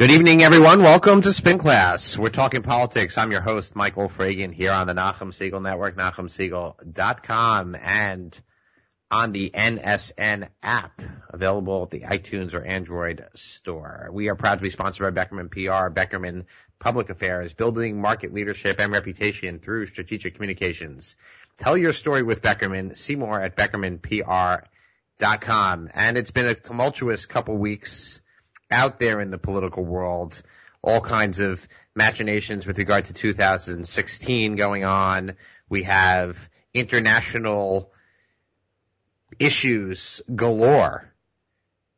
Good evening, everyone. Welcome to Spin Class. We're talking politics. I'm your host, Michael Fragin, here on the Nachum Segal Network, NachumSegal.com, and on the NSN app, available at the iTunes or Android store. We are proud to be sponsored by Beckerman PR, Beckerman Public Affairs, building market leadership and reputation through strategic communications. Tell your story with Beckerman. See more at BeckermanPR.com. And it's been a tumultuous couple weeks out there in the political world, all kinds of machinations with regard to 2016 going on. We have international issues galore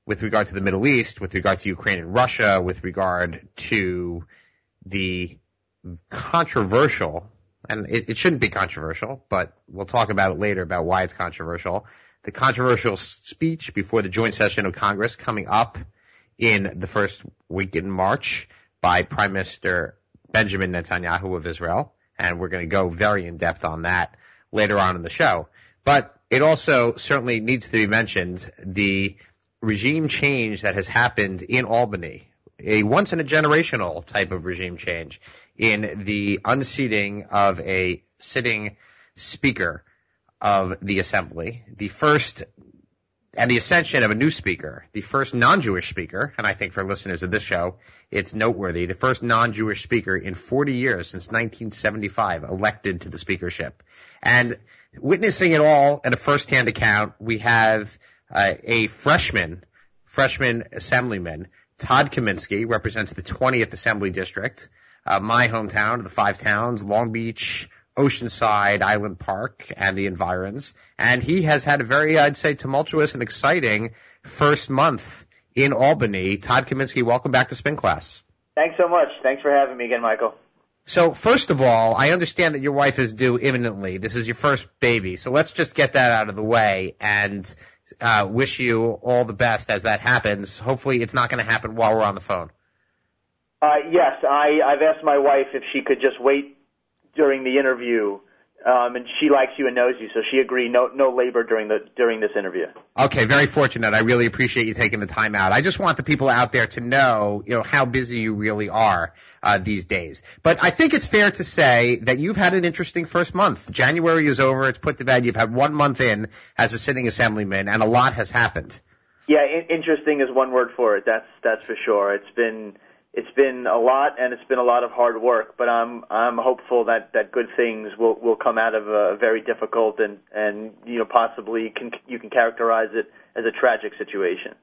with regard to the Middle East, with regard to Ukraine and Russia, with regard to the controversial, and it, it, shouldn't be controversial, but we'll talk about it later about why it's controversial. The controversial speech before the joint session of Congress coming up in the first week in March by Prime Minister Benjamin Netanyahu of Israel. And we're going to go very in depth on that later on in the show. But it also certainly needs to be mentioned the regime change that has happened in Albany, a once in a generational type of regime change in the unseating of a sitting speaker of the assembly, the first and the ascension of a new speaker, the first non-Jewish speaker, and I think for listeners of this show, it's noteworthy, the first non-Jewish speaker in 40 years since 1975 elected to the speakership. And witnessing it all at a first-hand account, we have uh, a freshman, freshman assemblyman, Todd Kaminsky, represents the 20th Assembly District, uh, my hometown the five towns, Long Beach, Oceanside Island Park and the environs. And he has had a very, I'd say, tumultuous and exciting first month in Albany. Todd Kaminsky, welcome back to Spin Class. Thanks so much. Thanks for having me again, Michael. So first of all, I understand that your wife is due imminently. This is your first baby. So let's just get that out of the way and uh, wish you all the best as that happens. Hopefully it's not going to happen while we're on the phone. Uh, yes, I, I've asked my wife if she could just wait during the interview, um, and she likes you and knows you, so she agreed no no labor during the during this interview. Okay, very fortunate. I really appreciate you taking the time out. I just want the people out there to know, you know, how busy you really are uh, these days. But I think it's fair to say that you've had an interesting first month. January is over; it's put to bed. You've had one month in as a sitting assemblyman, and a lot has happened. Yeah, interesting is one word for it. That's that's for sure. It's been it's been a lot and it's been a lot of hard work, but I'm I'm hopeful that that good things will will come out of a very difficult and and you know possibly can you can characterize it as a tragic situation.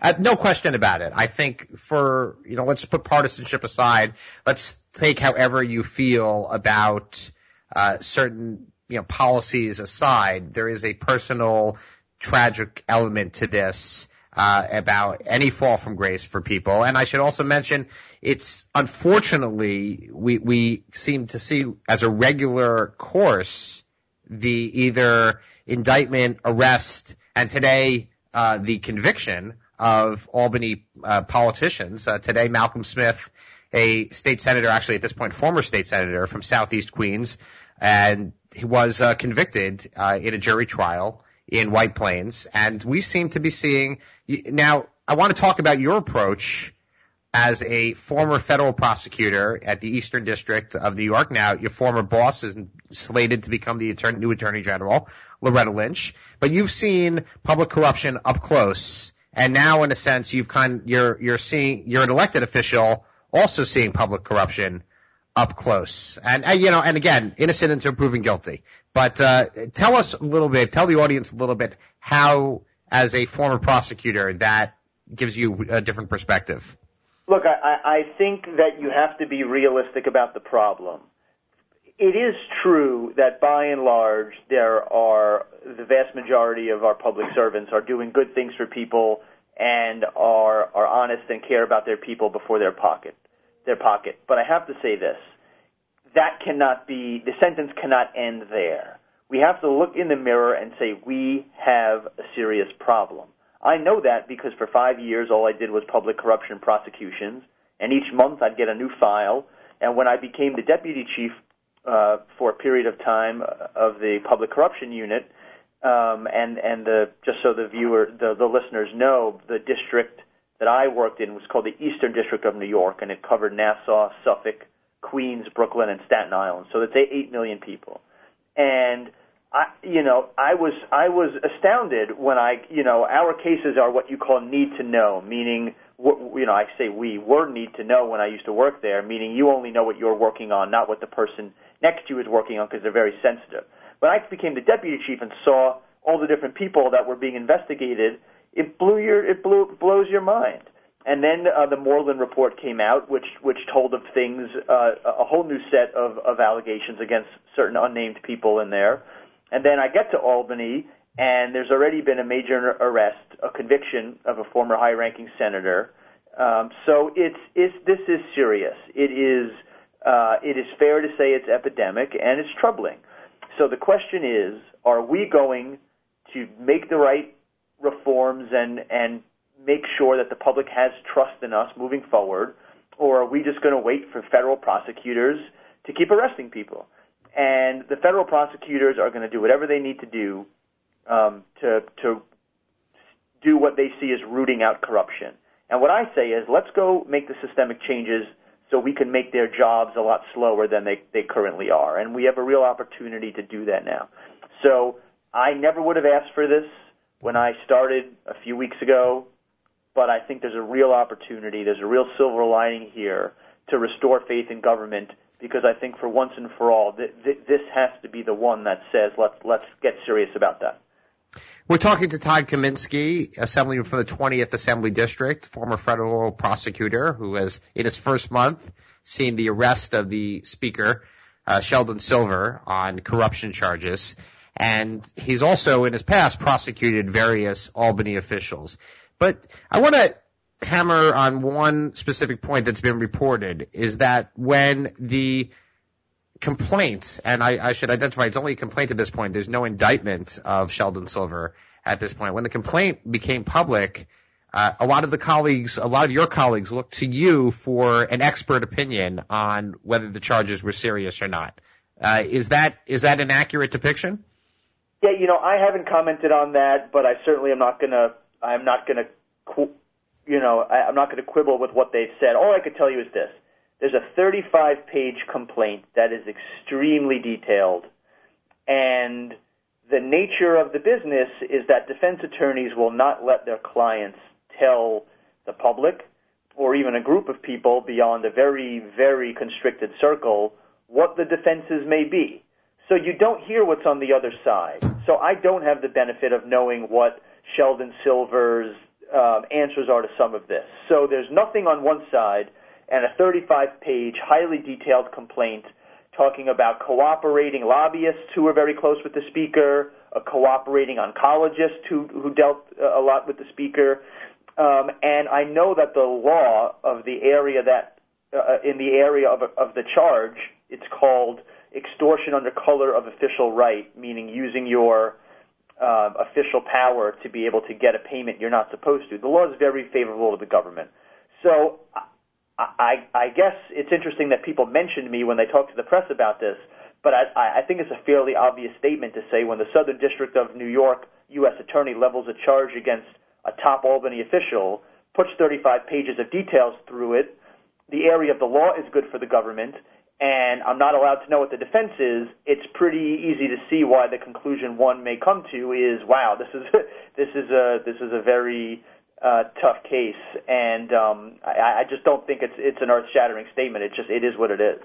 Uh, no question about it. I think for, you know, let's put partisanship aside. Let's take however you feel about, uh, certain, you know, policies aside. There is a personal tragic element to this uh, about any fall from grace for people. And I should also mention, it's unfortunately we we seem to see as a regular course the either indictment, arrest, and today uh, the conviction of Albany uh, politicians. Uh, today, Malcolm Smith, a state senator, actually at this point former state senator from Southeast Queens, and he was uh, convicted uh, in a jury trial in White Plains, and we seem to be seeing now. I want to talk about your approach as a former federal prosecutor at the Eastern District of New York. Now, your former boss is slated to become the attorney, new Attorney General, Loretta Lynch. But you've seen public corruption up close, and now, in a sense, you've kind you're you're seeing you're an elected official also seeing public corruption up close. And, and you know, and again, innocent until proven guilty. But uh, tell us a little bit, tell the audience a little bit how, as a former prosecutor, that gives you a different perspective. Look, I, I think that you have to be realistic about the problem. It is true that by and large, there are the vast majority of our public servants are doing good things for people and are are honest and care about their people before their pocket their pocket. But I have to say this that cannot be, the sentence cannot end there. We have to look in the mirror and say, we have a serious problem. I know that because for five years all I did was public corruption prosecutions, and each month I'd get a new file. And when I became the deputy chief uh, for a period of time of the public corruption unit, um, and and the just so the viewer, the, the listeners know, the district that I worked in was called the Eastern District of New York, and it covered Nassau, Suffolk, Queens, Brooklyn, and Staten Island. So that's eight million people. And I, you know, I was I was astounded when I, you know, our cases are what you call need to know, meaning, you know, I say we were need to know when I used to work there, meaning you only know what you're working on, not what the person next to you is working on, because they're very sensitive. When I became the deputy chief and saw all the different people that were being investigated, it blew your it blew blows your mind. And then uh, the Moreland report came out, which which told of things, uh, a whole new set of, of allegations against certain unnamed people in there. And then I get to Albany, and there's already been a major arrest, a conviction of a former high-ranking senator. Um, so it's, it's this is serious. It is uh, it is fair to say it's epidemic and it's troubling. So the question is, are we going to make the right reforms and and make sure that the public has trust in us moving forward, or are we just going to wait for federal prosecutors to keep arresting people? And the federal prosecutors are going to do whatever they need to do um, to to do what they see as rooting out corruption. And what I say is, let's go make the systemic changes so we can make their jobs a lot slower than they, they currently are. And we have a real opportunity to do that now. So I never would have asked for this when I started a few weeks ago, but I think there's a real opportunity, there's a real silver lining here to restore faith in government because I think for once and for all, th- th- this has to be the one that says let's let's get serious about that. We're talking to Todd Kaminsky, Assemblyman from the 20th Assembly District, former federal prosecutor who has, in his first month, seen the arrest of the Speaker, uh, Sheldon Silver, on corruption charges. And he's also, in his past, prosecuted various Albany officials. But I want to hammer on one specific point that's been reported, is that when the complaint, and I, I, should identify it's only a complaint at this point. There's no indictment of Sheldon Silver at this point. When the complaint became public, uh, a lot of the colleagues, a lot of your colleagues looked to you for an expert opinion on whether the charges were serious or not. Uh, is that is that an accurate depiction? Yeah, you know, I haven't commented on that, but I certainly am not gonna. I'm not gonna, you know, I, I'm not gonna quibble with what they've said. All I could tell you is this: there's a 35 page complaint that is extremely detailed. And the nature of the business is that defense attorneys will not let their clients tell the public or even a group of people beyond a very, very constricted circle what the defenses may be. So you don't hear what's on the other side. So I don't have the benefit of knowing what Sheldon Silver's uh, answers are to some of this. So there's nothing on one side and a 35 page, highly detailed complaint talking about cooperating lobbyists who were very close with the speaker, a cooperating oncologist who, who dealt a lot with the speaker. Um, and I know that the law of the area that, uh, in the area of, of the charge, it's called extortion under color of official right, meaning using your uh, official power to be able to get a payment you're not supposed to. The law is very favorable to the government. So I, I guess it's interesting that people mentioned me when they talked to the press about this, but I, I think it's a fairly obvious statement to say when the Southern District of New York U.S. Attorney levels a charge against a top Albany official, puts 35 pages of details through it, the area of the law is good for the government, and I'm not allowed to know what the defense is, it's pretty easy to see why the conclusion one may come to is, wow, this is this is a this is a very uh, tough case, and um, I, I just don't think it's it's an earth-shattering statement. It just it is what it is.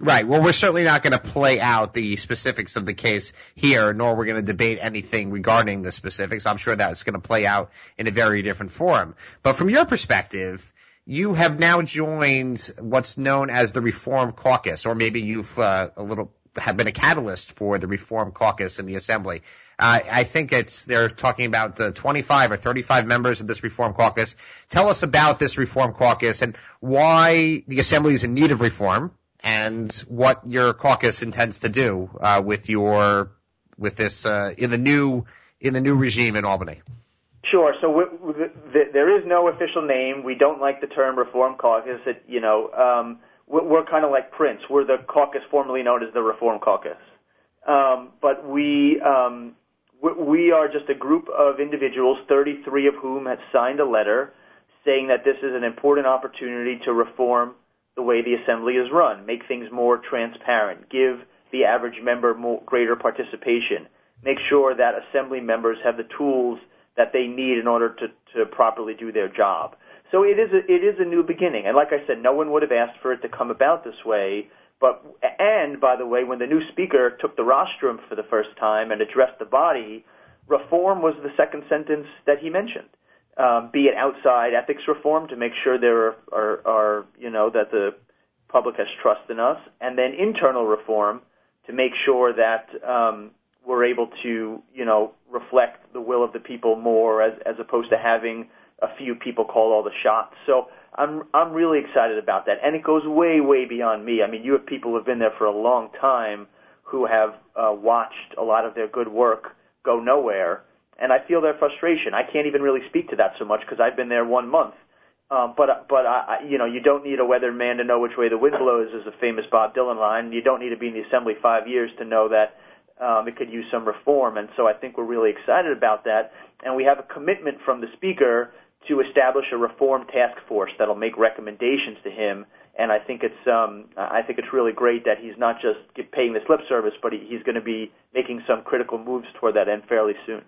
Right. Well, we're certainly not going to play out the specifics of the case here, nor we're going to debate anything regarding the specifics. I'm sure that's going to play out in a very different forum. But from your perspective, you have now joined what's known as the Reform Caucus, or maybe you've uh, a little have been a catalyst for the Reform Caucus in the Assembly. Uh, I think it's they're talking about uh, 25 or 35 members of this Reform Caucus. Tell us about this Reform Caucus and why the Assembly is in need of reform, and what your caucus intends to do uh, with your with this uh, in the new in the new regime in Albany. Sure. So the, there is no official name. We don't like the term Reform Caucus. It, you know. Um, we're, we're kind of like Prince. We're the caucus formerly known as the Reform Caucus. Um, but we, um, we we are just a group of individuals, 33 of whom have signed a letter saying that this is an important opportunity to reform the way the assembly is run, make things more transparent, give the average member more, greater participation, make sure that assembly members have the tools that they need in order to, to properly do their job. So it is a, it is a new beginning, and like I said, no one would have asked for it to come about this way. But and by the way, when the new speaker took the rostrum for the first time and addressed the body, reform was the second sentence that he mentioned. Um, be it outside ethics reform to make sure there are, are, are you know that the public has trust in us, and then internal reform to make sure that um, we're able to you know reflect the will of the people more as as opposed to having a few people call all the shots. So I'm I'm really excited about that, and it goes way way beyond me. I mean, you have people who've been there for a long time who have uh, watched a lot of their good work go nowhere, and I feel their frustration. I can't even really speak to that so much because I've been there one month. Um, but but I, you know you don't need a weatherman to know which way the wind blows is a famous Bob Dylan line. You don't need to be in the assembly five years to know that um, it could use some reform. And so I think we're really excited about that. And we have a commitment from the speaker to establish a reform task force that'll make recommendations to him. And I think it's um, I think it's really great that he's not just paying this lip service, but he, he's going to be making some critical moves toward that end fairly soon.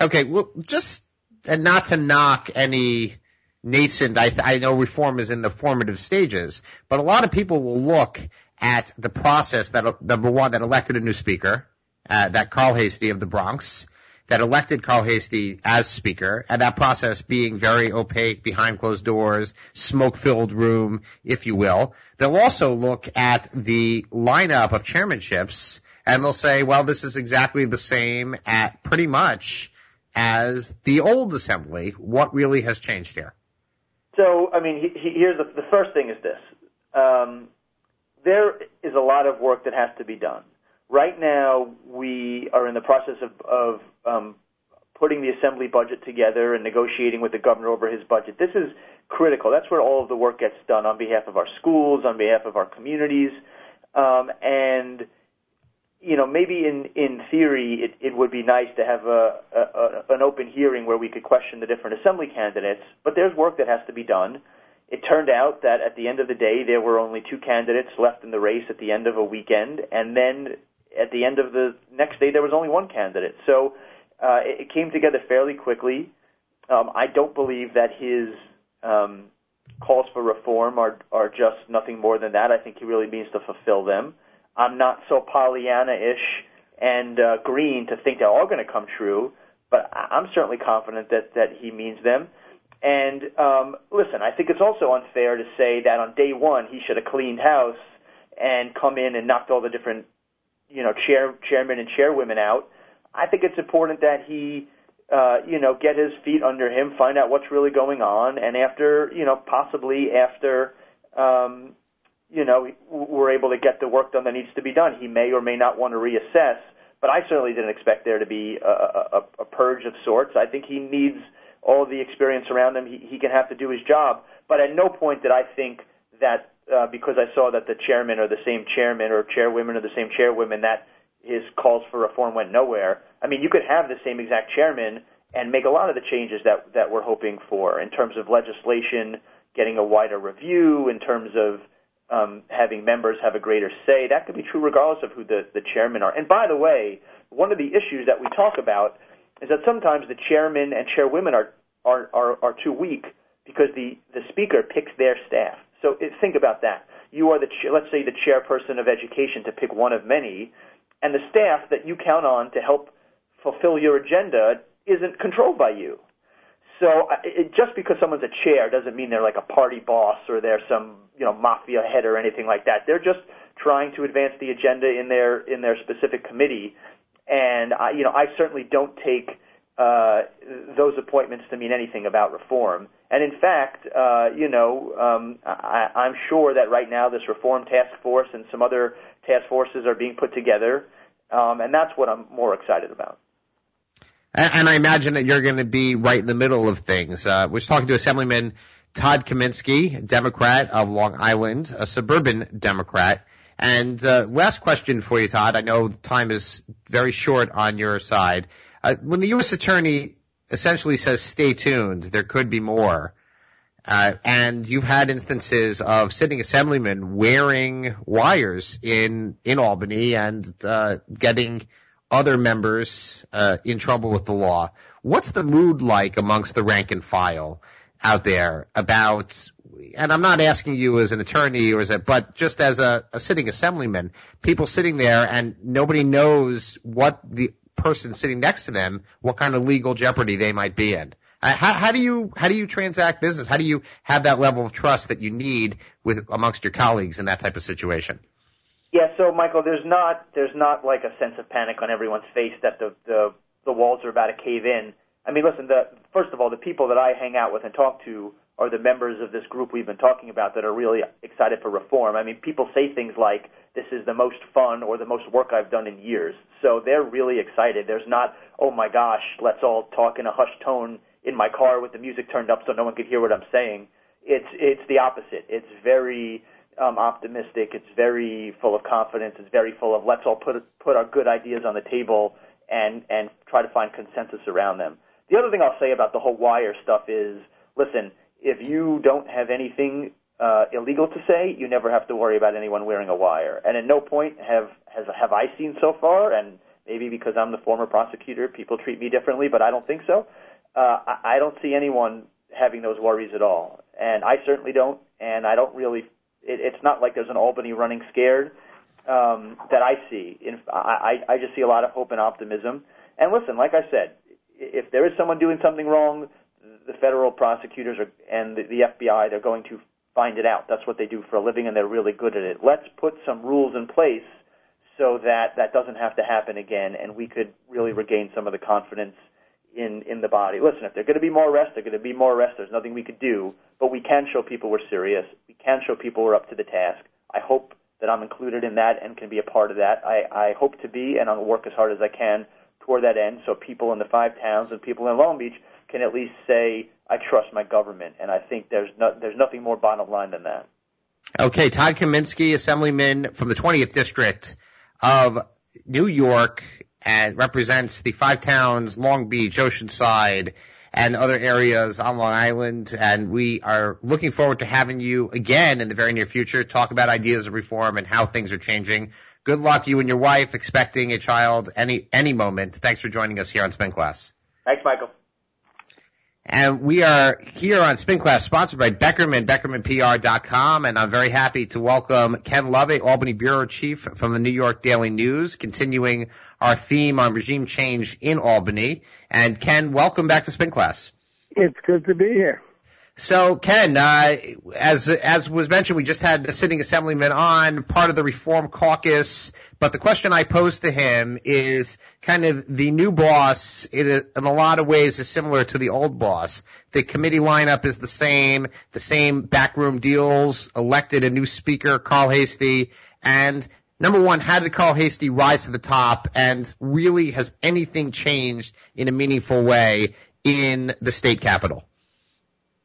Okay, well, just and not to knock any nascent. I, I know reform is in the formative stages, but a lot of people will look at the process that number one that elected a new speaker, uh, that Carl Heastie of the Bronx, that elected Carl Heastie as speaker, and that process being very opaque, behind closed doors, smoke-filled room, if you will. They'll also look at the lineup of chairmanships, and they'll say, well, this is exactly the same at pretty much as the old assembly. What really has changed here? So, I mean, he, he, here's the, the first thing is this. Um, there is a lot of work that has to be done. Right now, we are in the process of, of um, putting the assembly budget together and negotiating with the governor over his budget. This is critical. That's where all of the work gets done on behalf of our schools, on behalf of our communities, um, and you know maybe in in theory it, it would be nice to have a, a, a an open hearing where we could question the different assembly candidates. But there's work that has to be done. It turned out that at the end of the day, there were only two candidates left in the race at the end of a weekend, and then at the end of the next day, there was only one candidate. So uh, it, it came together fairly quickly. Um, I don't believe that his um, calls for reform are are just nothing more than that. I think he really means to fulfill them. I'm not so Pollyanna-ish and uh, green to think they're all going to come true, but I'm certainly confident that that he means them. And um, listen, I think it's also unfair to say that on day one he should have cleaned house and come in and knocked all the different, you know, chair chairmen and chairwomen out. I think it's important that he, uh, you know, get his feet under him, find out what's really going on, and after, you know, possibly after, um, you know, we're able to get the work done that needs to be done. He may or may not want to reassess, but I certainly didn't expect there to be a, a, a purge of sorts. I think he needs all the experience around him. He, he can have to do his job. But at no point did I think that uh, because I saw that the chairman or the same chairman or chairwomen or the same chairwomen that his calls for reform went nowhere. I mean, you could have the same exact chairman and make a lot of the changes that that we're hoping for in terms of legislation, getting a wider review, in terms of um, having members have a greater say. That could be true regardless of who the, the chairmen are. And by the way, one of the issues that we talk about is that sometimes the chairmen and chairwomen are, are, are, are too weak because the, the speaker picks their staff. So think about that. You are the, let's say, the chairperson of education to pick one of many, and the staff that you count on to help fulfill your agenda isn't controlled by you. So it, just because someone's a chair doesn't mean they're like a party boss or they're some you know mafia head or anything like that. They're just trying to advance the agenda in their in their specific committee and I, you know, I certainly don't take uh, those appointments to mean anything about reform. And in fact, uh, you know, um, I, I'm sure that right now this reform task force and some other task forces are being put together, um, and that's what I'm more excited about. And, I imagine that you're going to be right in the middle of things. Uh, was talking to Assemblyman Todd Kaminsky, Democrat of Long Island, a suburban Democrat. And uh, last question for you, Todd. I know time is very short on your side. Uh, when the U.S. Attorney essentially says "stay tuned," there could be more. Uh, and you've had instances of sitting assemblymen wearing wires in in Albany and uh, getting other members uh, in trouble with the law. What's the mood like amongst the rank and file out there about? And I'm not asking you as an attorney or as but just as a, a sitting assemblyman, people sitting there and nobody knows what the person sitting next to them, what kind of legal jeopardy they might be in. Uh, how, how, do you how do you transact business? How do you have that level of trust that you need with amongst your colleagues in that type of situation? Yeah, so Michael, there's not there's not like a sense of panic on everyone's face that the the, the walls are about to cave in. I mean, listen, the first of all, the people that I hang out with and talk to are the members of this group we've been talking about that are really excited for reform. I mean, people say things like, this is the most fun or the most work I've done in years. So they're really excited. There's not, oh my gosh, let's all talk in a hushed tone in my car with the music turned up so no one could hear what I'm saying. It's, it's the opposite. It's very, um, optimistic. It's very full of confidence. It's very full of let's all put put our good ideas on the table and and try to find consensus around them. The other thing I'll say about the whole wire stuff is, listen, if you don't have anything uh, illegal to say, you never have to worry about anyone wearing a wire. And at no point have has have I seen so far, and maybe because I'm the former prosecutor, people treat me differently, but I don't think so. Uh, I, I don't see anyone having those worries at all, and I certainly don't. And I don't really. It, it's not like there's an Albany running scared um, that I see. In, I, I just see a lot of hope and optimism. And listen, like I said, if there is someone doing something wrong, the federal prosecutors are, and the, the FBI, they're going to find it out. That's what they do for a living, and they're really good at it. Let's put some rules in place so that that doesn't have to happen again, and we could really regain some of the confidence in in the body. Listen, if there're going to be more arrests, they're going to be more arrests. There's nothing we could do, but we can show people we're serious. We can show people we're up to the task. I hope that I'm included in that and can be a part of that. I, I hope to be, and I'll work as hard as I can toward that end, so people in the five towns and people in Long Beach can at least say, I trust my government. And I think there's no, there's nothing more bottom line than that. Okay, Todd Kaminsky, Assemblyman from the 20th District of New York, and represents the five towns, Long Beach, Oceanside, and other areas on Long Island. And we are looking forward to having you again in the very near future, talk about ideas of reform and how things are changing. Good luck, you and your wife, expecting a child any any moment. Thanks for joining us here on Spin Class. Thanks, Michael. And we are here on Spin Class, sponsored by Beckerman, BeckermanPR.com. And I'm very happy to welcome Ken Lovett, Albany Bureau Chief from the New York Daily News, continuing our theme on regime change in Albany. And Ken, welcome back to Spin Class. It's good to be here. So, Ken, uh, as as was mentioned, we just had a sitting assemblyman on, part of the Reform Caucus. But the question I posed to him is kind of the new boss. It, in a lot of ways, is similar to the old boss. The committee lineup is the same, the same backroom deals. Elected a new speaker, Carl Heastie, and Number one, how did Carl Heastie rise to the top and really has anything changed in a meaningful way in the state capital?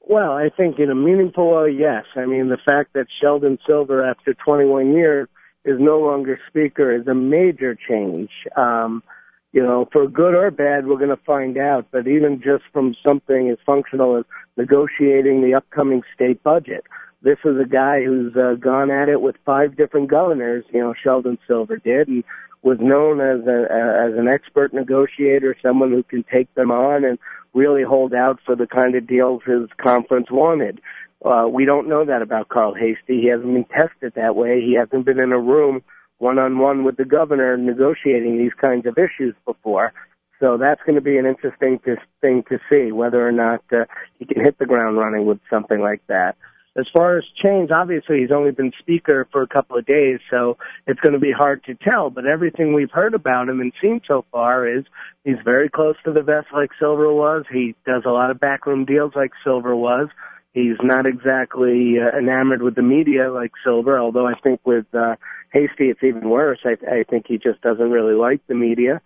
Well, I think in a meaningful way, yes. I mean, the fact that Sheldon Silver, after 21 years, is no longer speaker is a major change. Um, you know, for good or bad, we're going to find out. But even just from something as functional as negotiating the upcoming state budget, this is a guy who's uh, gone at it with five different governors. You know, Sheldon Silver did, and was known as a as an expert negotiator, someone who can take them on and really hold out for the kind of deals his conference wanted. Uh, we don't know that about Carl Heastie. He hasn't been tested that way. He hasn't been in a room one on one with the governor negotiating these kinds of issues before. So that's going to be an interesting to, thing to see whether or not uh, he can hit the ground running with something like that. As far as change, obviously he's only been speaker for a couple of days, so it's going to be hard to tell. But everything we've heard about him and seen so far is he's very close to the vest like Silver was. He does a lot of backroom deals like Silver was. He's not exactly uh, enamored with the media like Silver, although I think with uh, Heastie it's even worse. I, I think he just doesn't really like the media.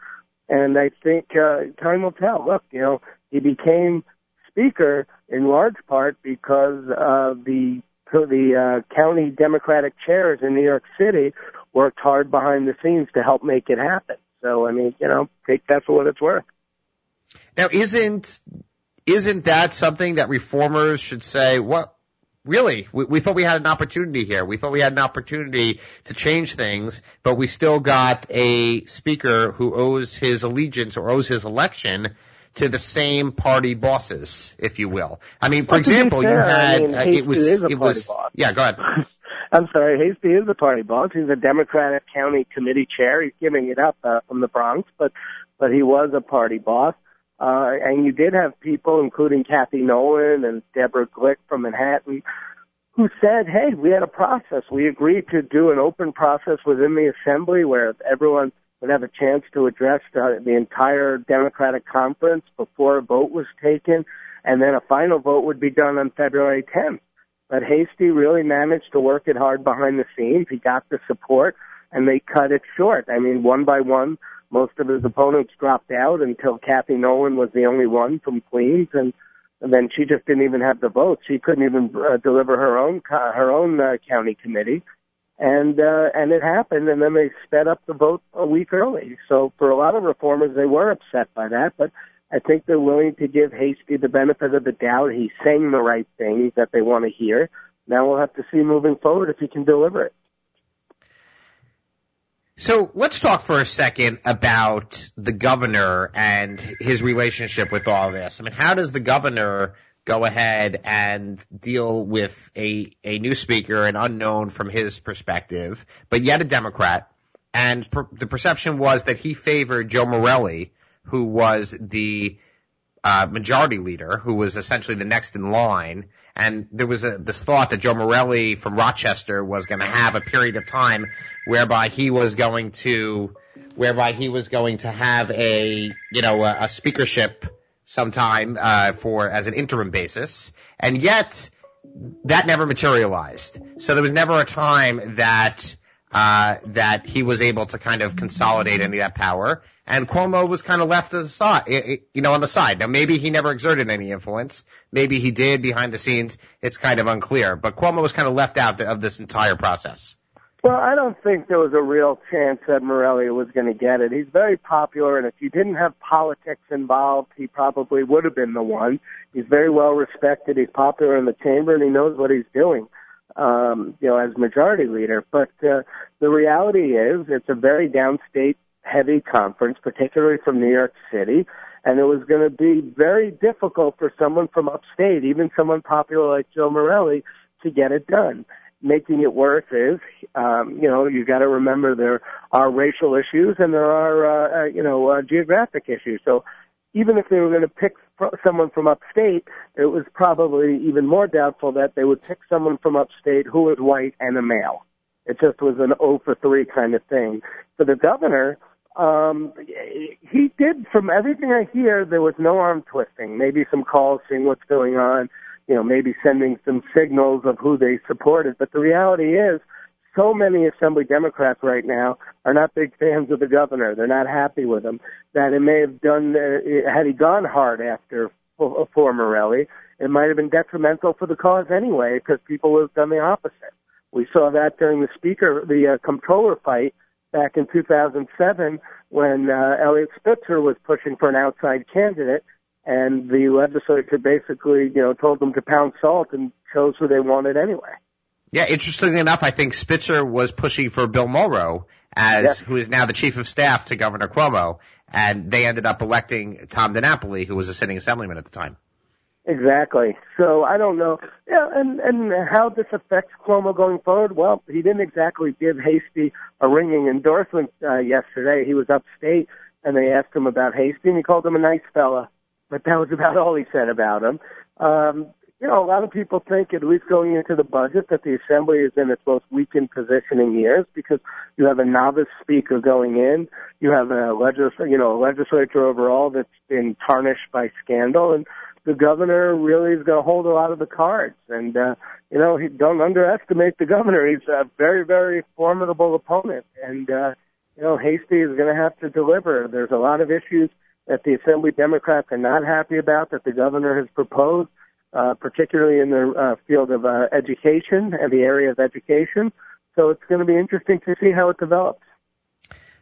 And I think uh, time will tell. Look, you know, he became speaker in large part because uh, the the uh, county Democratic chairs in New York City worked hard behind the scenes to help make it happen. So I mean, you know, take that for what it's worth. Now, isn't isn't that something that reformers should say? What really, we, we thought we had an opportunity here. We thought we had an opportunity to change things, but we still got a speaker who owes his allegiance or owes his election to the same party bosses, if you will. I mean, for Well, example, be you fair, I had mean, uh, it was a it was boss. yeah. Go ahead. I'm sorry, Heastie is the party boss. He's a Democratic county committee chair. He's giving it up uh, from the Bronx, but but he was a party boss. Uh, and you did have people, including Kathy Nolan and Deborah Glick from Manhattan, who said, "Hey, we had a process. We agreed to do an open process within the assembly where everyone would have a chance to address the, the entire Democratic conference before a vote was taken, and then a final vote would be done on February 10th." But Heastie really managed to work it hard behind the scenes. He got the support, and they cut it short. I mean, one by one, most of his opponents dropped out until Kathy Nolan was the only one from Queens, and, and then she just didn't even have the votes. She couldn't even uh, deliver her own co- her own uh, county committee, and uh, and it happened. And then they sped up the vote a week early. So for a lot of reformers, they were upset by that, but. I think they're willing to give Heastie the benefit of the doubt. He's saying the right things that they want to hear. Now we'll have to see moving forward if he can deliver it. So let's talk for a second about the governor and his relationship with all this. I mean, how does the governor go ahead and deal with a, a new speaker, an unknown from his perspective, but yet a Democrat? And per, the perception was that he favored Joe Morelli, who was the uh, majority leader, who was essentially the next in line. And there was a, this thought that Joe Morelli from Rochester was going to have a period of time whereby he was going to, whereby he was going to have a, you know, a, a speakership sometime, uh, for, as an interim basis. And yet, that never materialized. So there was never a time that, uh, that he was able to kind of consolidate any of that power. And Cuomo was kind of left you know, on the side. Now maybe he never exerted any influence. Maybe he did behind the scenes. It's kind of unclear. But Cuomo was kind of left out of this entire process. Well, I don't think there was a real chance that Morelli was going to get it. He's very popular, and if you didn't have politics involved, he probably would have been the one. He's very well respected. He's popular in the chamber, and he knows what he's doing. Um, you know, as majority leader. But uh, the reality is, it's a very downstate heavy conference, particularly from New York City, and it was going to be very difficult for someone from upstate, even someone popular like Joe Morelli, to get it done. Making it worse is, um, you know, you got to remember there are racial issues and there are, uh, uh, you know, uh, geographic issues. So even if they were going to pick someone from upstate, it was probably even more doubtful that they would pick someone from upstate who was white and a male. It just was an 0 for 3 kind of thing. For the governor, um, he did, from everything I hear, there was no arm twisting. Maybe some calls seeing what's going on, you know, maybe sending some signals of who they supported. But the reality is, so many Assembly Democrats right now are not big fans of the governor. They're not happy with him. That it may have done, uh, had he gone hard after for, for Morelli, it might have been detrimental for the cause anyway, because people would have done the opposite. We saw that during the speaker, the uh, comptroller fight back in 2007 when uh, Eliot Spitzer was pushing for an outside candidate, and the legislature basically, you know, told them to pound salt and chose who they wanted anyway. Yeah, interestingly enough, I think Spitzer was pushing for Bill Mulrow as Yeah. who is now the chief of staff to Governor Cuomo, and they ended up electing Tom DiNapoli, who was a sitting assemblyman at the time. Exactly. So I don't know. Yeah, and and how this affects Cuomo going forward? Well, he didn't exactly give Heastie a ringing endorsement uh, yesterday. He was upstate, and they asked him about Heastie, and he called him a nice fella. But that was about all he said about him. Um, you know, a lot of people think, at least going into the budget, that the assembly is in its most weakened position in years because you have a novice speaker going in, you have a legis- you know, a legislature overall that's been tarnished by scandal, and the governor really is going to hold a lot of the cards. And uh, you know, he, don't underestimate the governor. He's a very, very formidable opponent, and uh, you know, Heastie is going to have to deliver. There's a lot of issues that the Assembly Democrats are not happy about that the governor has proposed uh, particularly in the uh, field of uh, education and the area of education. So it's going to be interesting to see how it develops.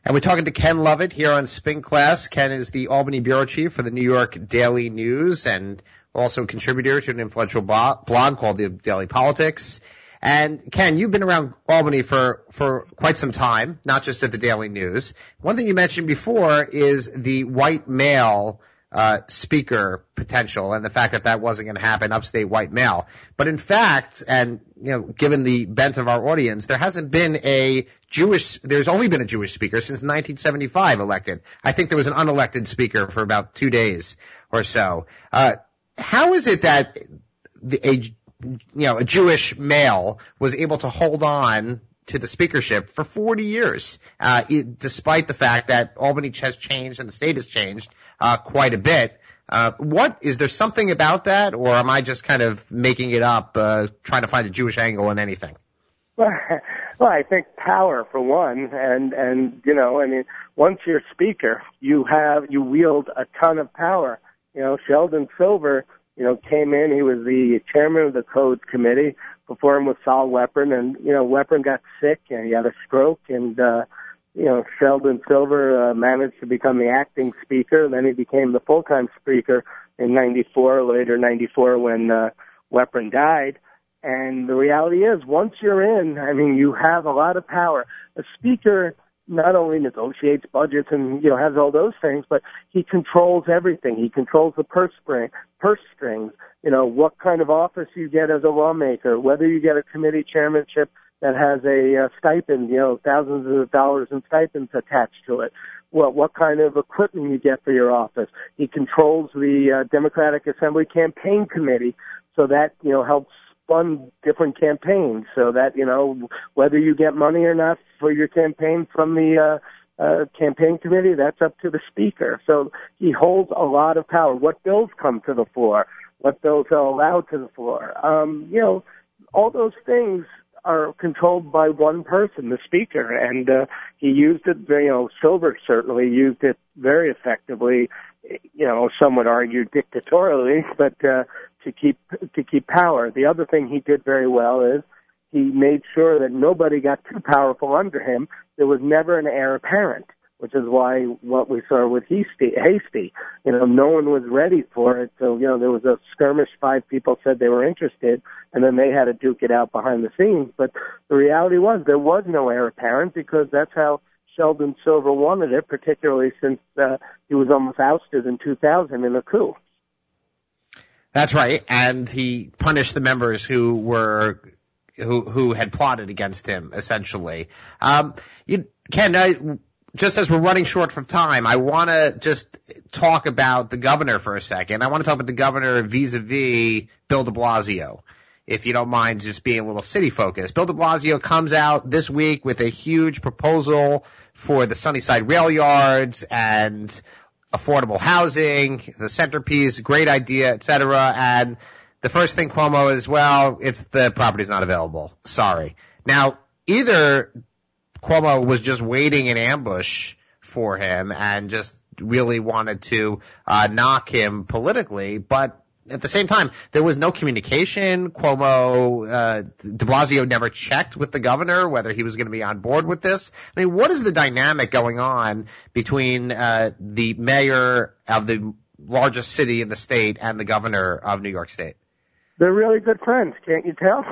And we're talking to Ken Lovett here on Spin Class. Ken is the Albany bureau chief for the New York Daily News, and also a contributor to an influential blog called the Daily Politics. And Ken, you've been around Albany for, for quite some time, not just at the Daily News. One thing you mentioned before is the white male uh, speaker potential and the fact that that wasn't going to happen upstate white male. But in fact, and you know, given the bent of our audience, there hasn't been a Jewish, there's only been a Jewish speaker since 1975 elected. I think there was an unelected speaker for about two days or so. Uh, how is it that the, a, you know, a Jewish male was able to hold on to the speakership for 40 years, uh, it, despite the fact that Albany has changed and the state has changed uh, quite a bit. Uh, what is there something about that, or am I just kind of making it up, uh, trying to find a Jewish angle in anything? Well, well, I think power for one, and and you know, I mean, once you're speaker, you have you wield a ton of power. You know, Sheldon Silver, you know, came in. He was the chairman of the Codes Committee. Before him was Sol Weprin, and you know, Weprin got sick and he had a stroke, and uh, you know, Sheldon Silver uh, managed to become the acting speaker. Then he became the full-time speaker in '94, later '94 when uh, Weprin died. And the reality is, once you're in, I mean, you have a lot of power. A speaker not only negotiates budgets and you know has all those things, but he controls everything. He controls the purse string, purse strings. You know what kind of office you get as a lawmaker, whether you get a committee chairmanship that has a uh, stipend, you know, thousands of dollars in stipends attached to it. What what kind of equipment you get for your office. He controls the uh, Democratic Assembly campaign committee, so that you know helps fund different campaigns. So that you know whether you get money or not for your campaign from the uh, uh, campaign committee, that's up to the speaker. So he holds a lot of power. What bills come to the floor? What bills are allowed to the floor? Um, you know, all those things are controlled by one person, the speaker, and uh, he used it. You know, Silver certainly used it very effectively. You know, some would argue dictatorially, but uh, to keep to keep power. The other thing he did very well is he made sure that nobody got too powerful under him. There was never an heir apparent which is why what we saw with Heastie, Heastie, you know, no one was ready for it. So, you know, there was a skirmish. Five people said they were interested, and then they had to duke it out behind the scenes. But the reality was there was no heir apparent because that's how Sheldon Silver wanted it, particularly since uh, he was almost ousted in 2000 in a coup. That's right, and he punished the members who were who who had plotted against him, essentially. Um, you, Ken, I, just as we're running short of time, I want to just talk about the governor for a second. I want to talk about the governor vis-a-vis Bill de Blasio. If you don't mind just being a little city focused. Bill de Blasio comes out this week with a huge proposal for the Sunnyside rail yards and affordable housing, the centerpiece, great idea, etc. And the first thing Cuomo is, well, it's the property's not available. Sorry. Now, either Cuomo was just waiting in ambush for him and just really wanted to uh, knock him politically, but at the same time, there was no communication. Cuomo, uh, de Blasio never checked with the governor whether he was going to be on board with this. I mean, what is the dynamic going on between uh, the mayor of the largest city in the state and the governor of New York State? they're really good friends, can't you tell?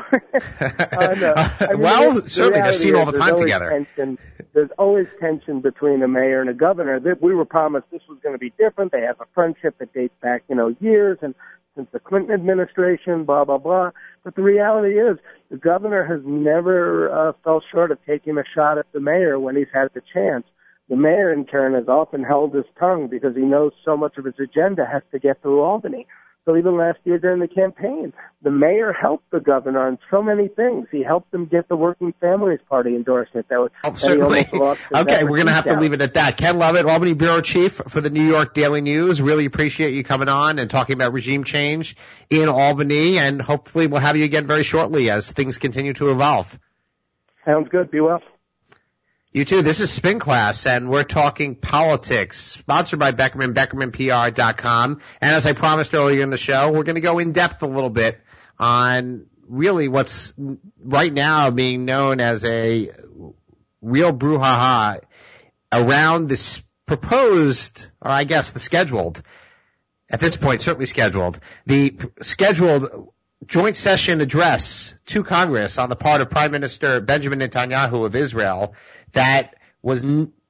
uh, no. I mean, well, certainly they've seen all the time together. Tension, there's always tension between a mayor and a governor. We were promised this was going to be different. They have a friendship that dates back, you know, years and since the Clinton administration, blah blah blah. But the reality is, the governor has never uh, fell short of taking a shot at the mayor when he's had the chance. The mayor, in turn, has often held his tongue because he knows so much of his agenda has to get through Albany. So even last year during the campaign, the mayor helped the governor on so many things. He helped them get the Working Families Party endorsement. That was oh, certainly. okay, we're going to have to leave it at that. Ken Lovett, Albany bureau chief for the New York Daily News. Really appreciate you coming on and talking about regime change in Albany, and hopefully we'll have you again very shortly as things continue to evolve. Sounds good. Be well. You too. This is Spin Class, and we're talking politics, sponsored by Beckerman, BeckermanPR.com. And as I promised earlier in the show, we're going to go in depth a little bit on really what's right now being known as a real brouhaha around this proposed, or I guess the scheduled, at this point, certainly scheduled. The scheduled joint session address to Congress on the part of Prime Minister Benjamin Netanyahu of Israel that was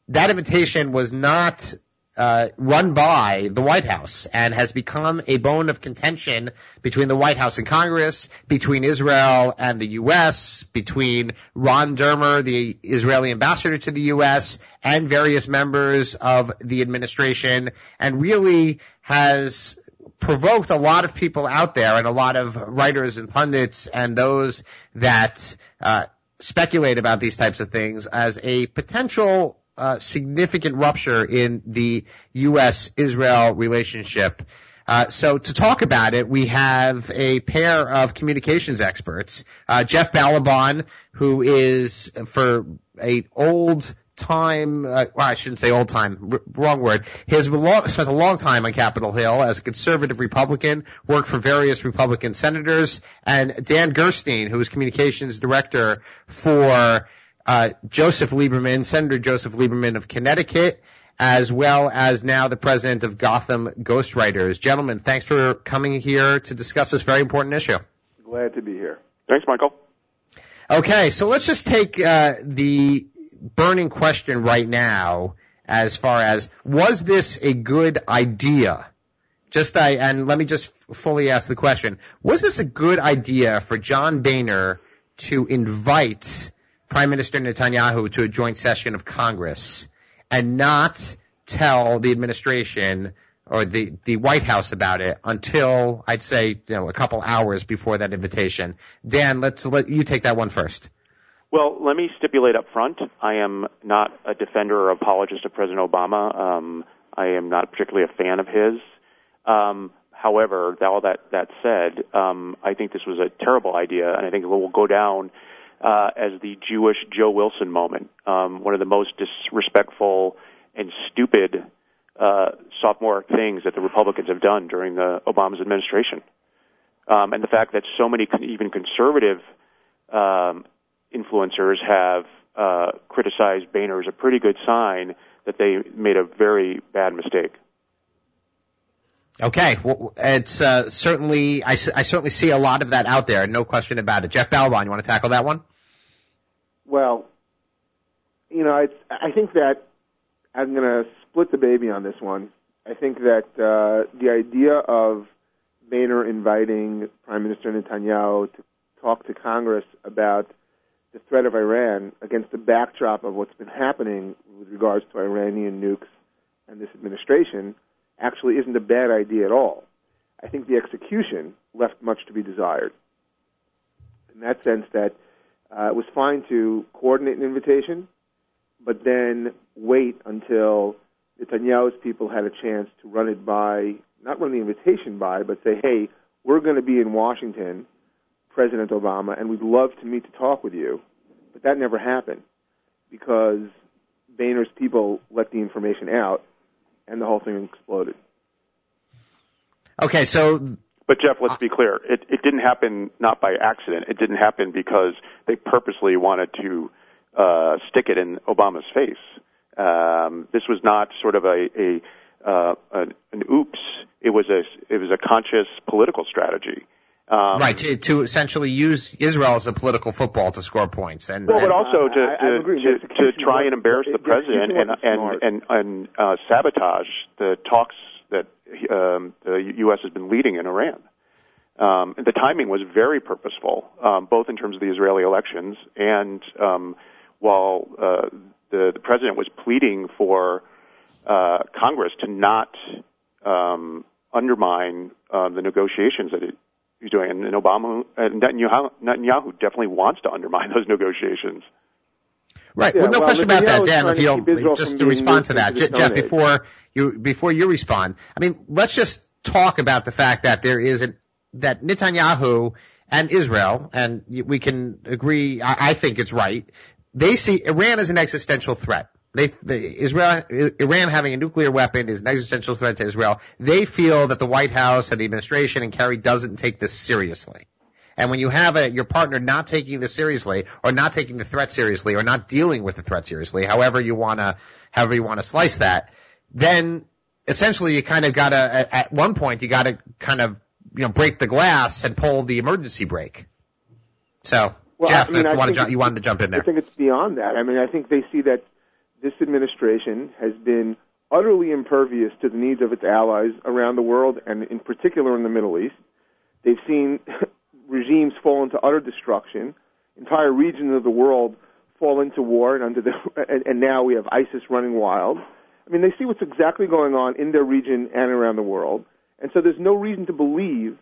that invitation was not uh, run by the White House and has become a bone of contention between the White House and Congress, between Israel and the U.S., between Ron Dermer, the Israeli ambassador to the U.S., and various members of the administration, and really has provoked a lot of people out there and a lot of writers and pundits and those that uh, speculate about these types of things as a potential uh, significant rupture in the U.S.-Israel relationship. Uh, so to talk about it, we have a pair of communications experts, uh, Jeff Ballabon, who is for a old time, uh, well, I shouldn't say old time, r- wrong word. He has spent a long time on Capitol Hill as a conservative Republican, worked for various Republican senators, and Dan Gerstein, who is communications director for uh, Joseph Lieberman, Senator Joseph Lieberman of Connecticut, as well as now the president of Gotham Ghostwriters. Gentlemen, thanks for coming here to discuss this very important issue. Glad to be here. Thanks, Michael. Okay, so let's just take uh, the burning question right now as far as was this a good idea? Just I and let me just fully ask the question: Was this a good idea for John Boehner to invite Prime Minister Netanyahu to a joint session of Congress and not tell the administration or the, the White House about it until I'd say, you know, a couple hours before that invitation. Dan, let's let you take that one first. Well, let me stipulate up front, I am not a defender or apologist of President Obama. Um, I am not particularly a fan of his. Um, however, all that, that said, um, I think this was a terrible idea, and I think it will go down uh, as the Jewish Joe Wilson moment, um, one of the most disrespectful and stupid uh, sophomore things that the Republicans have done during the Obama's administration. Um, and the fact that so many even conservative um, influencers have uh, criticized Boehner is a pretty good sign that they made a very bad mistake. Okay, well, it's uh, certainly I, I, certainly see a lot of that out there, no question about it. Jeff Ballabon, you want to tackle that one? Well, you know, it's, I think that I'm going to split the baby on this one. I think that uh, the idea of Boehner inviting Prime Minister Netanyahu to talk to Congress about the threat of Iran against the backdrop of what's been happening with regards to Iranian nukes and this administration actually isn't a bad idea at all. I think the execution left much to be desired. In that sense, that uh, it was fine to coordinate an invitation, but then wait until Netanyahu's people had a chance to run it by, not run the invitation by, but say, hey, we're going to be in Washington, President Obama, and we'd love to meet to talk with you. But that never happened because Boehner's people let the information out and the whole thing exploded. Okay, so but Jeff, let's be clear. It, it didn't happen not by accident. It didn't happen because they purposely wanted to uh, stick it in Obama's face. Um, this was not sort of a, a uh, an, an oops. It was a it was a conscious political strategy. Um, right to, to essentially use Israel as a political football to score points, and well, but also to to, to, to try and embarrass the president and and and, and uh, sabotage the talks that um, the U.S. has been leading in Iran. Um, the timing was very purposeful, um, both in terms of the Israeli elections and um, while uh, the, the president was pleading for uh, Congress to not um, undermine uh, the negotiations that it, he's doing, and, and Obama and Netanyahu, Netanyahu definitely wants to undermine those negotiations. Right. Yeah, well, no well, question about that, Dan. If you'll just to respond to that, Jeff, before you before you respond, I mean, let's just talk about the fact that there is an that Netanyahu and Israel, and we can agree, I, I think it's right, they see Iran as an existential threat. They, the Israel, Iran having a nuclear weapon is an existential threat to Israel. They feel that the White House and the administration and Kerry doesn't take this seriously. And when you have a, your partner not taking this seriously, or not taking the threat seriously, or not dealing with the threat seriously, however you wanna, however you wanna slice that, then essentially you kind of got to at one point you got to kind of you know break the glass and pull the emergency brake. So Well, Jeff, I mean, if you, wanted think to, you wanted to jump in there. I think it's beyond that. I mean, I think they see that this administration has been utterly impervious to the needs of its allies around the world, and in particular in the Middle East. They've seen regimes fall into utter destruction, entire regions of the world fall into war, and under the and, and now we have ISIS running wild. I mean, they see what's exactly going on in their region and around the world, and so there's no reason to believe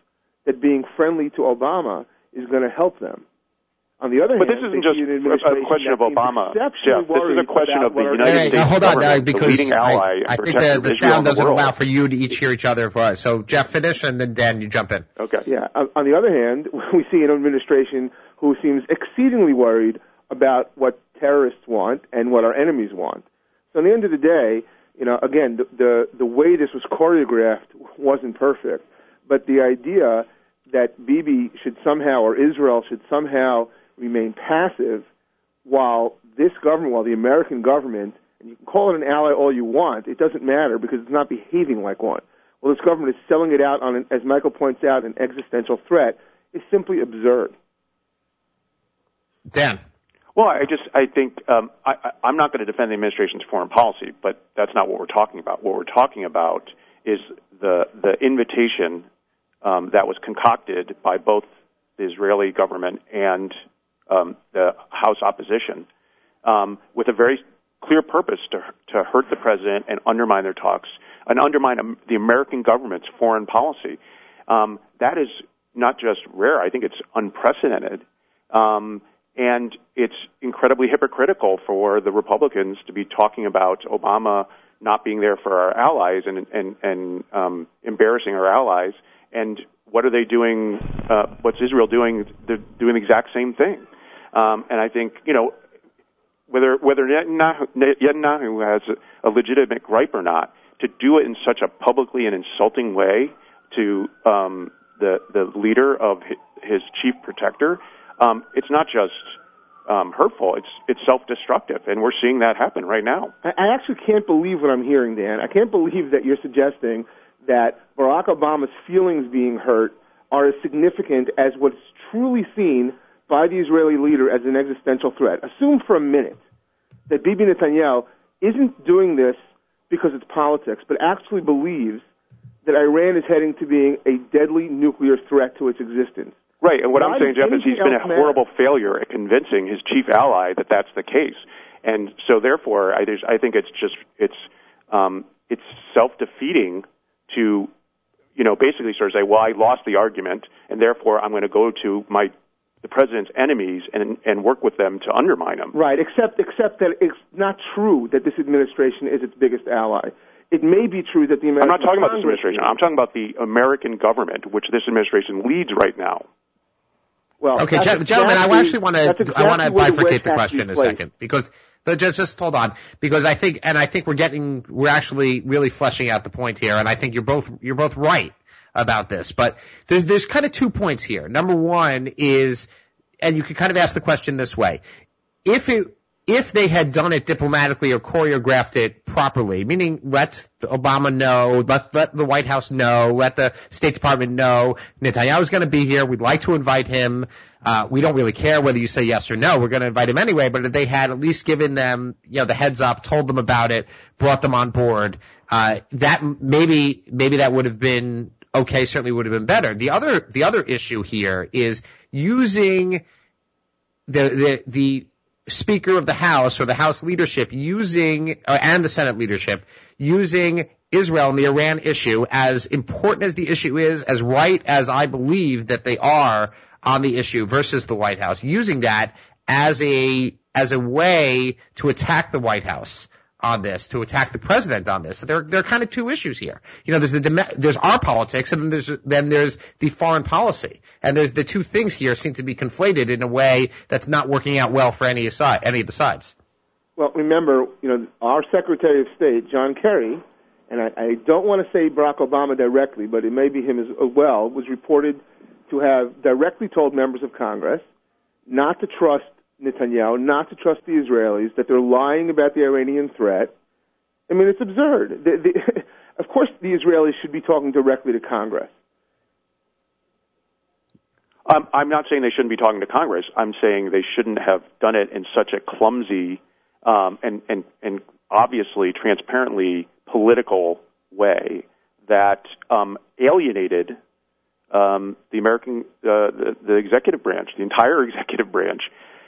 that being friendly to Obama is going to help them. On the other But hand, this isn't just a- a question of Obama. exceptionally Jeff, this is a question of the United Hey, States now hold on, uh, because I, I think the, the sound doesn't world. allow for you to each hear each other. For. So Jeff, finish, and then Dan, you jump in. Okay. Yeah. On on the other hand, we see an administration who seems exceedingly worried about what terrorists want and what our enemies want. So, at the end of the day, you know, again, the the, the way this was choreographed wasn't perfect, but the idea that Bibi should somehow or Israel should somehow remain passive while this government, while the American government, and you can call it an ally all you want, it doesn't matter because it's not behaving like one. Well, this government is selling it out on, an, as Michael points out, an existential threat is simply absurd. Dan. Well, I just I think um, I, I- I'm not going to defend the administration's foreign policy, but that's not what we're talking about. What we're talking about is the the invitation um, that was concocted by both the Israeli government and um, the House opposition um, with a very clear purpose to to hurt the president and undermine their talks and undermine the American government's foreign policy. Um, that is not just rare; I think it's unprecedented. Um, and it's incredibly hypocritical for the Republicans to be talking about Obama not being there for our allies and and and um, embarrassing our allies. And what are they doing? Uh, what's Israel doing? They're doing the exact same thing. Um, and I think you know whether whether Netanyahu, has a, legitimate gripe or not, to do it in such a publicly and insulting way to um, the the leader of his, chief protector, um, it's not just um, hurtful; it's it's self-destructive, and we're seeing that happen right now. I actually can't believe what I'm hearing, Dan. I can't believe that you're suggesting that Barack Obama's feelings being hurt are as significant as what's truly seen by the Israeli leader as an existential threat. Assume for a minute that Bibi Netanyahu isn't doing this because it's politics, but actually believes that Iran is heading to being a deadly nuclear threat to its existence. Right, and what Why I'm saying, Jeff, is he's been a else matter? horrible failure at convincing his chief ally that that's the case, and so therefore, I, there's, I think it's just it's um, it's self-defeating to you know basically sort of say, well, I lost the argument, and therefore I'm going to go to my the president's enemies and and work with them to undermine him. Right, except except that it's not true that this administration is its biggest ally. It may be true that the American I'm not talking about this administration. I'm talking about the American government, which this administration leads right now. Well, Okay, that's gen- gentlemen, I actually want that's to exactly I want to bifurcate the question in a second because but just just hold on because I think and I think we're getting we're actually really fleshing out the point here and I think you're both you're both right about this but there's there's kind of two points here. Number one is and you can kind of ask the question this way: if it if they had done it diplomatically or choreographed it properly, meaning let Obama know, let, let the White House know, let the State Department know, Netanyahu's going to be here. We'd like to invite him. Uh, we don't really care whether you say yes or no. We're going to invite him anyway. But if they had at least given them, you know, the heads up, told them about it, brought them on board, uh, that maybe maybe that would have been okay. Certainly would have been better. The other the other issue here is using the the the Speaker of the House or the House leadership using uh, and the Senate leadership using Israel and the Iran issue as important as the issue is, as right as I believe that they are on the issue versus the White House, using that as a as a way to attack the White House on this, to attack the president on this. So there, there are kind of two issues here. You know, there's the there's our politics, and then there's then there's the foreign policy, and there's the two things here seem to be conflated in a way that's not working out well for any side, any of the sides. Well, remember, you know, our Secretary of State, John Kerry, and I, I don't want to say Barack Obama directly, but it may be him as well, was reported to have directly told members of Congress not to trust Netanyahu, not to trust the Israelis, that they're lying about the Iranian threat. I mean, it's absurd. The, the, of course, the Israelis should be talking directly to Congress. I'm not saying they shouldn't be talking to Congress. I'm saying they shouldn't have done it in such a clumsy um, and, and, and obviously transparently political way that um, alienated um, the American, uh, the, the executive branch, the entire executive branch.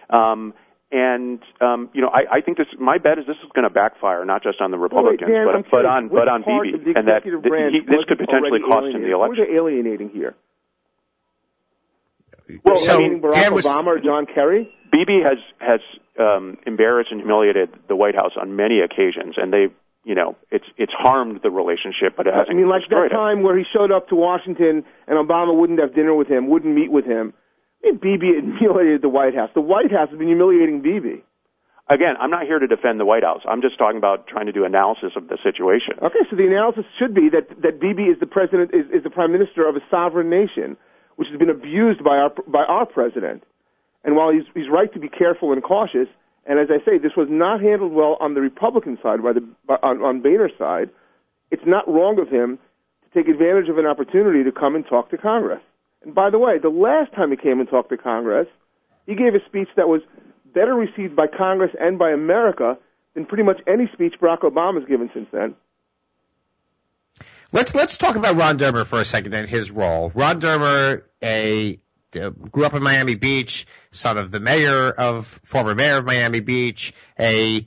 Um, and um, you know, I, I think this. My bet is this is going to backfire, not just on the Republicans, well, wait, Dan, but, but on but on Bibi, and that th- he, this could potentially cost him the election. Who are they alienating here? Well, so, I mean, Barack was, Obama or John Kerry? Bibi has has um, embarrassed and humiliated the White House on many occasions, and they, you know, it's it's harmed the relationship, but it hasn't. I mean, like that destroyed time where he showed up to Washington and Obama wouldn't have dinner with him, wouldn't meet with him. I mean, Bibi humiliated the White House. The White House has been humiliating Bibi. Again, I'm not here to defend the White House. I'm just talking about trying to do analysis of the situation. Okay, so the analysis should be that that Bibi is the president is, is the prime minister of a sovereign nation, which has been abused by our by our president. And while he's he's right to be careful and cautious, and as I say, this was not handled well on the Republican side, by the by, on, on Boehner's side. It's not wrong of him to take advantage of an opportunity to come and talk to Congress. And by the way, the last time he came and talked to Congress, he gave a speech that was better received by Congress and by America than pretty much any speech Barack Obama's given since then. Let's let's talk about Ron Dermer for a second and his role. Ron Dermer, a uh, grew up in Miami Beach, son of the mayor of former mayor of Miami Beach, a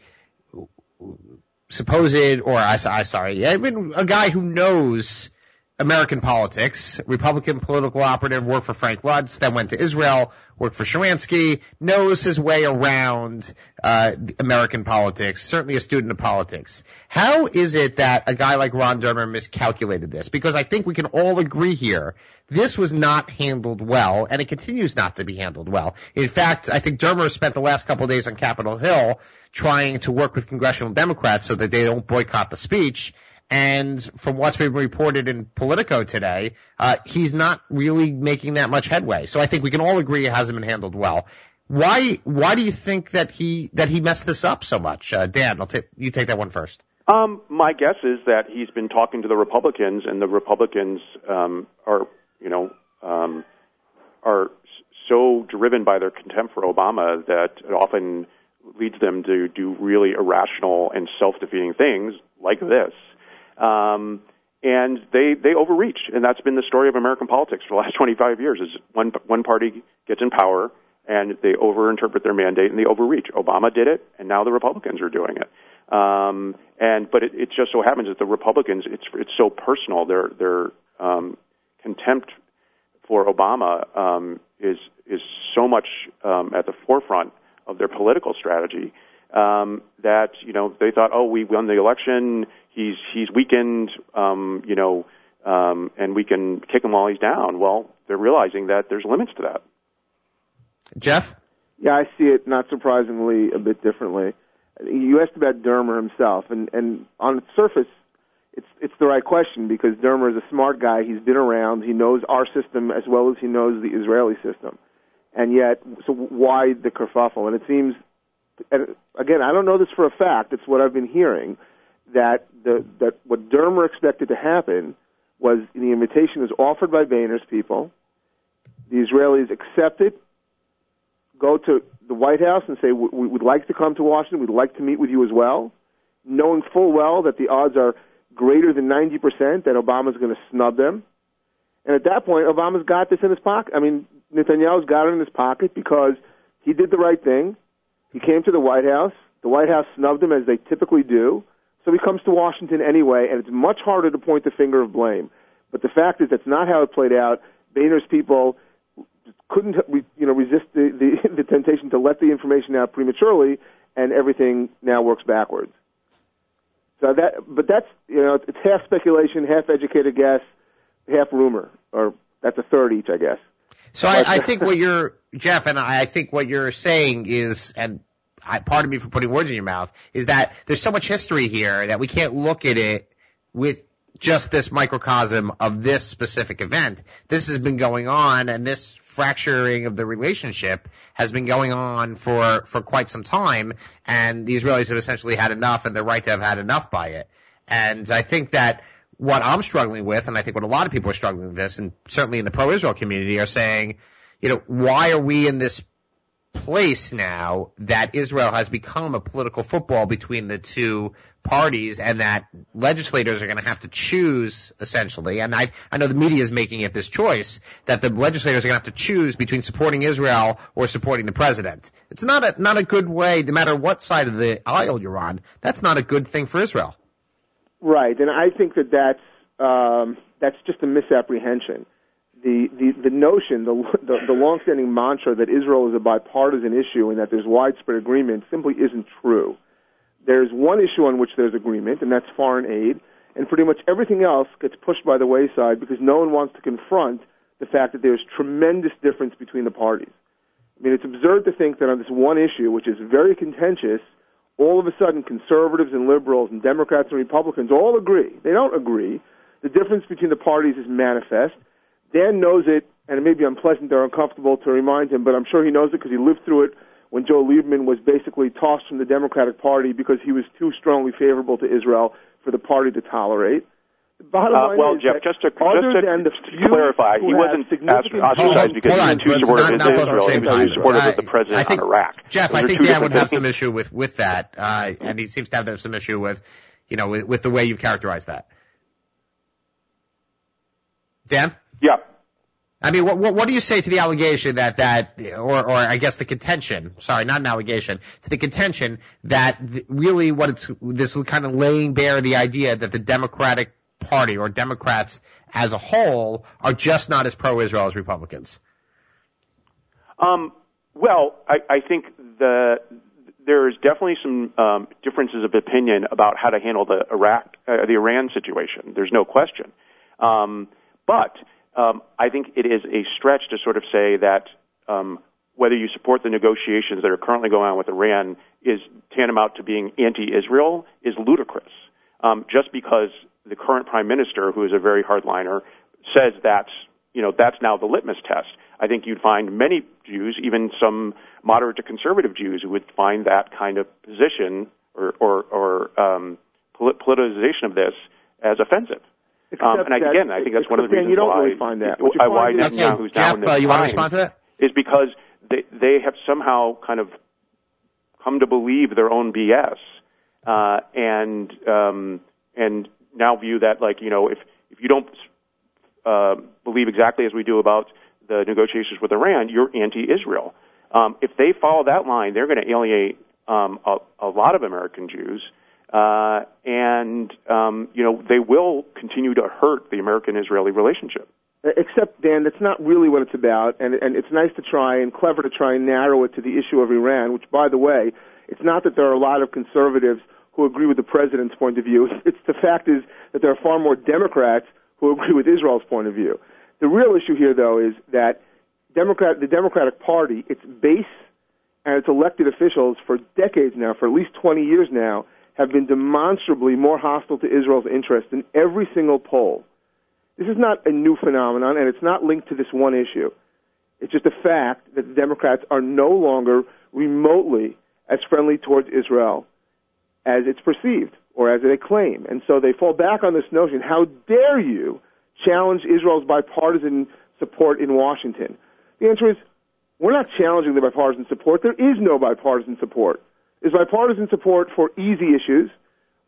supposed or I, I sorry, I mean a guy who knows American politics, Republican political operative, worked for Frank Luntz, then went to Israel, worked for Sharansky, knows his way around uh, American politics, certainly a student of politics. How is it that a guy like Ron Dermer miscalculated this? Because I think we can all agree here, this was not handled well, and it continues not to be handled well. In fact, I think Dermer spent the last couple of days on Capitol Hill trying to work with congressional Democrats so that they don't boycott the speech, and from what's been reported in Politico today, uh, he's not really making that much headway. So I think we can all agree it hasn't been handled well. Why? Why do you think that he that he messed this up so much? Uh, Dan, I'll take you take that one first. Um, my guess is that he's been talking to the Republicans, and the Republicans um, are, you know, um, are so driven by their contempt for Obama that it often leads them to do really irrational and self-defeating things like this. Um, and they they overreach, and that's been the story of American politics for the last 25 years. Is one one party gets in power and they overinterpret their mandate and they overreach. Obama did it, and now the Republicans are doing it. Um, and but it, it just so happens that the Republicans, it's it's so personal. Their their um, contempt for Obama um, is is so much um, at the forefront of their political strategy um, that you know they thought, oh, we won the election he's he's weakened, um, you know, um, and we can kick him while he's down. Well, they're realizing that there's limits to that. Jeff? Yeah, I see it not surprisingly a bit differently. You asked about Dermer himself, and and on the surface, it's it's the right question because Dermer is a smart guy. He's been around. He knows our system as well as he knows the Israeli system, and yet, so why the kerfuffle? And it seems, and again, I don't know this for a fact. It's what I've been hearing that the that what Dermer expected to happen was the invitation was offered by Boehner's people. The Israelis accept it, go to the White House and say, we would like to come to Washington. We'd like to meet with you as well, knowing full well that the odds are greater than 90% that Obama's going to snub them. And at that point, Obama's got this in his pocket. I mean, Netanyahu's got it in his pocket because he did the right thing. He came to the White House. The White House snubbed him as they typically do. So he comes to Washington anyway, and it's much harder to point the finger of blame. But the fact is, that's not how it played out. Boehner's people couldn't, you know, resist the, the, the temptation to let the information out prematurely, and everything now works backwards. So that, but that's, you know, it's half speculation, half educated guess, half rumor, or that's a third each, I guess. So I, I think what you're, Jeff, and I I think what you're saying is, and I, pardon me for putting words in your mouth, is that there's so much history here that we can't look at it with just this microcosm of this specific event. This has been going on and this fracturing of the relationship has been going on for, for quite some time and the Israelis have essentially had enough and they're right to have had enough by it. And I think that what I'm struggling with, and I think what a lot of people are struggling with this, and certainly in the pro-Israel community are saying, you know, why are we in this place now that Israel has become a political football between the two parties and that legislators are going to have to choose essentially. And I, I know the media is making it this choice that the legislators are going to have to choose between supporting Israel or supporting the president. It's not a, not a good way, no matter what side of the aisle you're on. That's not a good thing for Israel. Right. And I think that that's, um, that's just a misapprehension the, the, the notion, the, the, the longstanding mantra that Israel is a bipartisan issue and that there's widespread agreement simply isn't true. There's one issue on which there's agreement, and that's foreign aid, and pretty much everything else gets pushed by the wayside because no one wants to confront the fact that there's tremendous difference between the parties. I mean, it's absurd to think that on this one issue, which is very contentious, all of a sudden conservatives and liberals and Democrats and Republicans all agree. They don't agree. The difference between the parties is manifest Dan knows it, and it may be unpleasant or uncomfortable to remind him, but I'm sure he knows it because he lived through it when Joe Lieberman was basically tossed from the Democratic Party because he was too strongly favorable to Israel for the party to tolerate. Uh, well, Jeff, just to, just to, to clarify, he wasn't ostracized because he was too supportive of Israel. He was too supportive of the president think, on Iraq. Jeff, Those I think Dan would have some issue with with that, uh, and he seems to have some issue with, you know, with, with the way you've characterized that. Dan? Yeah. I mean, what, what, what do you say to the allegation that that, or, or I guess the contention, sorry, not an allegation, to the contention that really what it's, this is kind of laying bare the idea that the Democratic Party or Democrats as a whole are just not as pro-Israel as Republicans? Um, well, I, I think the, there's definitely some um, differences of opinion about how to handle the Iraq, uh, the Iran situation. There's no question. Um, but um, I think it is a stretch to sort of say that um, whether you support the negotiations that are currently going on with Iran is tantamount to being anti-Israel is ludicrous. Um, just because the current prime minister, who is a very hardliner, says that's you know that's now the litmus test. I think you'd find many Jews, even some moderate to conservative Jews, who would find that kind of position or or, or um, politicization of this as offensive. Um, and that, again, I think that's one of the reasons you don't why, really find that. why, why Netanyahu's Jeff, down in this uh, you want to respond to that? is because they they have somehow kind of come to believe their own BS, uh, and um, and now view that like you know if if you don't uh, believe exactly as we do about the negotiations with Iran, you're anti-Israel. Um, if they follow that line, they're going to alienate um, a, a lot of American Jews uh, and um, you know they will continue to hurt the American-Israeli relationship. Except Dan, that's not really what it's about, and and it's nice to try and clever to try and narrow it to the issue of Iran. Which, by the way, it's not that there are a lot of conservatives who agree with the president's point of view. It's the fact is that there are far more Democrats who agree with Israel's point of view. The real issue here, though, is that Democrat, the Democratic Party, its base and its elected officials for decades now, for at least 20 years now, have been demonstrably more hostile to Israel's interest in every single poll. This is not a new phenomenon, and it's not linked to this one issue. It's just a fact that the Democrats are no longer remotely as friendly towards Israel as it's perceived or as they claim. And so they fall back on this notion how dare you challenge Israel's bipartisan support in Washington? The answer is we're not challenging the bipartisan support. There is no bipartisan support is bipartisan support for easy issues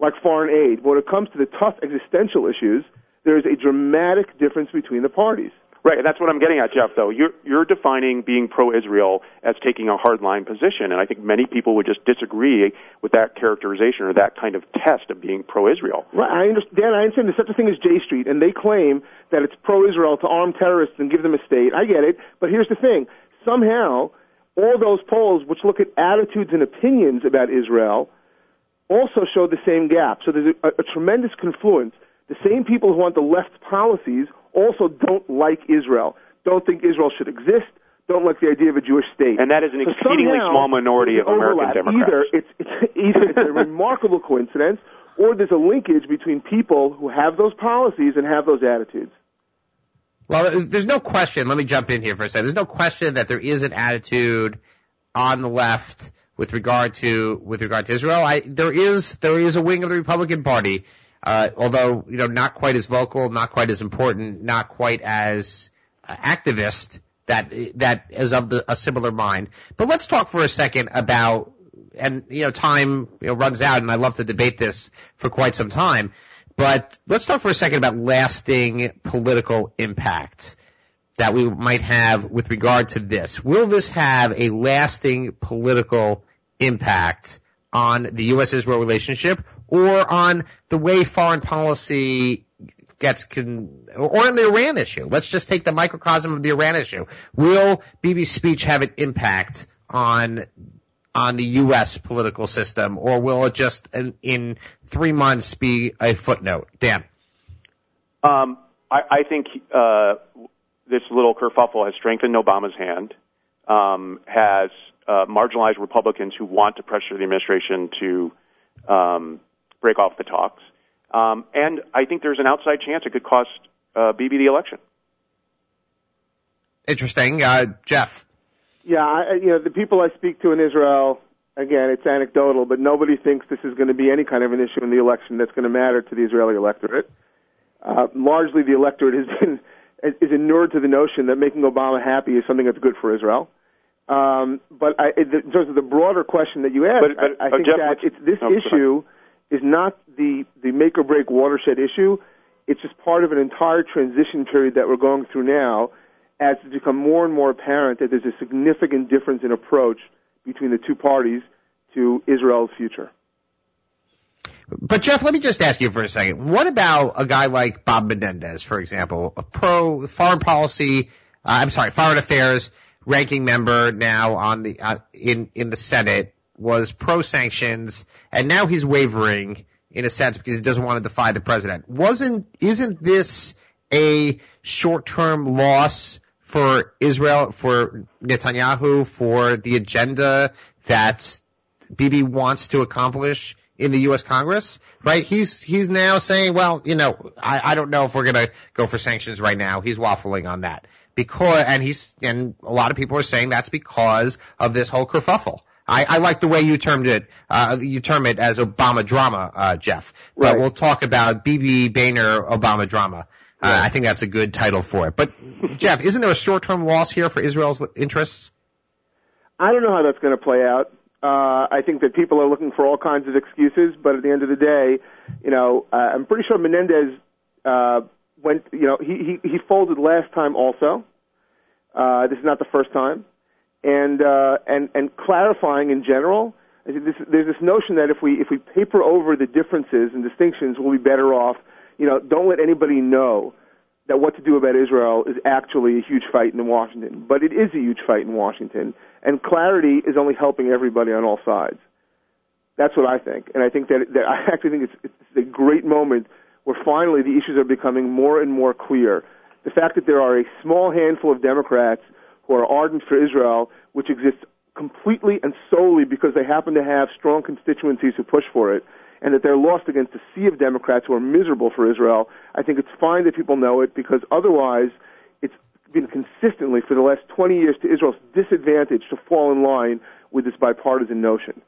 like foreign aid. But when it comes to the tough existential issues, there is a dramatic difference between the parties. Right, that's what I'm getting at, Jeff. Though you're you're defining being pro-Israel as taking a hardline position, and I think many people would just disagree with that characterization or that kind of test of being pro-Israel. Right, I understand. I understand. There's such a thing as J Street, and they claim that it's pro-Israel to arm terrorists and give them a state. I get it, but here's the thing: somehow all those polls, which look at attitudes and opinions about Israel, also show the same gap. So there's a, a tremendous confluence. The same people who want the left policies also don't like Israel, don't think Israel should exist, don't like the idea of a Jewish state. And that is an so exceedingly small minority of American Democrats. Either it's, it's either it's a remarkable coincidence, or there's a linkage between people who have those policies and have those attitudes. Well, there's no question. Let me jump in here for a second. There's no question that there is an attitude on the left with regard to with regard to Israel. I, there is there is a wing of the Republican Party uh, although you know not quite as vocal, not quite as important, not quite as uh, activist that that is of the, a similar mind. But let's talk for a second about and you know time you know, runs out, and I love to debate this for quite some time. But let's talk for a second about lasting political impact that we might have with regard to this. Will this have a lasting political impact on the U.S.-Israel relationship or on the way foreign policy gets con- or on the Iran issue? Let's just take the microcosm of the Iran issue. Will Bibi's speech have an impact on on the U.S. political system, or will it just in, in three months be a footnote? Dan. Um, I, I think uh, this little kerfuffle has strengthened Obama's hand, um, has uh, marginalized Republicans who want to pressure the administration to um, break off the talks, um, and I think there's an outside chance it could cost uh, Bibi the election. Interesting, uh, Jeff. Yeah, I, you know, the people I speak to in Israel, again, it's anecdotal, but nobody thinks this is going to be any kind of an issue in the election that's going to matter to the Israeli electorate. Uh, largely, the electorate has been is inured to the notion that making Obama happy is something that's good for Israel. Um, but I, in terms of the broader question that you asked, but, but, I, I think Jeff, that it's, this no, issue is not the the make or break watershed issue. It's just part of an entire transition period that we're going through now as it's become more and more apparent that there's a significant difference in approach between the two parties to Israel's future. But Jeff, let me just ask you for a second. What about a guy like Bob Menendez, for example, a pro foreign policy, uh, I'm sorry, foreign affairs ranking member now on the uh, in in the Senate was pro sanctions, and now he's wavering in a sense because he doesn't want to defy the president. Wasn't isn't this a short term loss for Israel, for Netanyahu, for the agenda that Bibi wants to accomplish in the U.S. Congress, right? He's, he's now saying, well, you know, I, I don't know if we're going to go for sanctions right now. He's waffling on that because, and he's, and a lot of people are saying that's because of this whole kerfuffle. I, I like the way you termed it. Uh, you term it as Obama drama, uh, Jeff. But Right. we'll talk about Bibi Boehner Obama drama. Uh, I think that's a good title for it. But Jeff, isn't there a short-term loss here for Israel's interests? I don't know how that's going to play out. Uh, I think that people are looking for all kinds of excuses, but at the end of the day, you know, uh, I'm pretty sure Menendez uh, went. You know, he he, he folded last time also. Uh, this is not the first time, and uh, and and clarifying in general. This, there's this notion that if we if we paper over the differences and distinctions, we'll be better off. You know, don't let anybody know that what to do about Israel is actually a huge fight in Washington. But it is a huge fight in Washington, and clarity is only helping everybody on all sides. That's what I think, and I think that, that I actually think it's, it's a great moment where finally the issues are becoming more and more clear. The fact that there are a small handful of Democrats who are ardent for Israel, which exists completely and solely because they happen to have strong constituencies who push for it, and that they're lost against a sea of Democrats who are miserable for Israel, I think it's fine that people know it because otherwise it's been consistently for the last 20 years to Israel's disadvantage to fall in line with this bipartisan notion.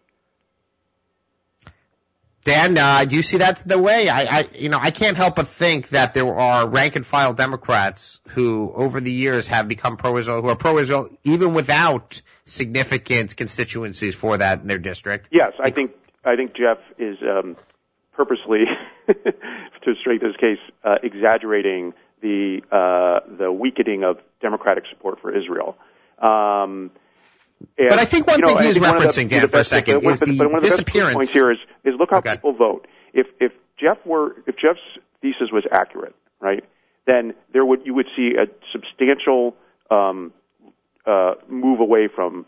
Dan, uh, you see that the way? I, I, you know, I can't help but think that there are rank and file Democrats who, over the years, have become pro-Israel, who are pro-Israel even without significant constituencies for that in their district. Yes, I think I think Jeff is um, purposely, to strengthen his case, uh, exaggerating the uh, the weakening of Democratic support for Israel. Um, and, But I think one you know, thing he's referencing, Dan, for a second, is the but one of the best disappearance- points here is is look how Okay. people vote. If if Jeff were if Jeff's thesis was accurate, right, then there would you would see a substantial um, uh, move away from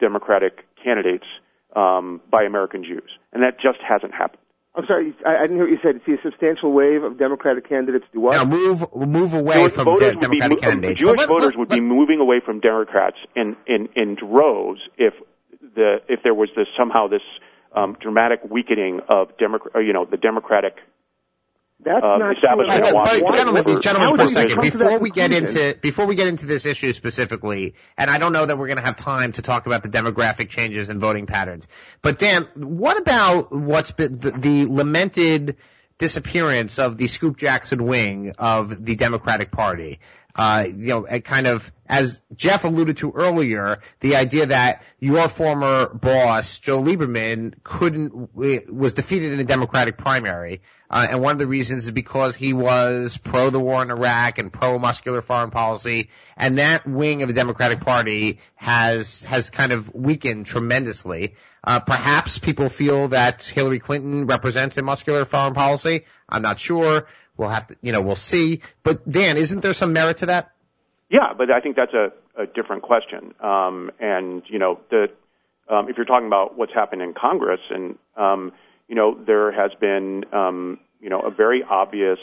Democratic candidates um, by American Jews, and that just hasn't happened. I'm sorry, I, I didn't hear what you said. See a substantial wave of Democratic candidates do what? Now move move away Jewish from voters de- would be, candidates. Jewish let- voters let- would be moving away from Democrats in, in, in droves if the if there was this somehow this um, dramatic weakening of Democrat, you know, the Democratic That's um, not establishment true. But, but gentlemen, Why gentlemen, for a second, come to that before we get into before we get into this issue specifically, and I don't know that we're going to have time to talk about the demographic changes and voting patterns, but Dan, what about what's been the, the lamented disappearance of the Scoop Jackson wing of the Democratic Party. Uh, you know, kind of, as Jeff alluded to earlier, the idea that your former boss, Joe Lieberman, couldn't, was defeated in a Democratic primary. Uh, and one of the reasons is because he was pro the war in Iraq and pro muscular foreign policy. And that wing of the Democratic Party has, has kind of weakened tremendously. Uh, perhaps people feel that Hillary Clinton represents a muscular foreign policy. I'm not sure. We'll have to, you know, we'll see. But Dan, isn't there some merit to that? Yeah, but I think that's a, a different question. Um, and you know, the um, if you're talking about what's happened in Congress, and um, you know, there has been um, you know a very obvious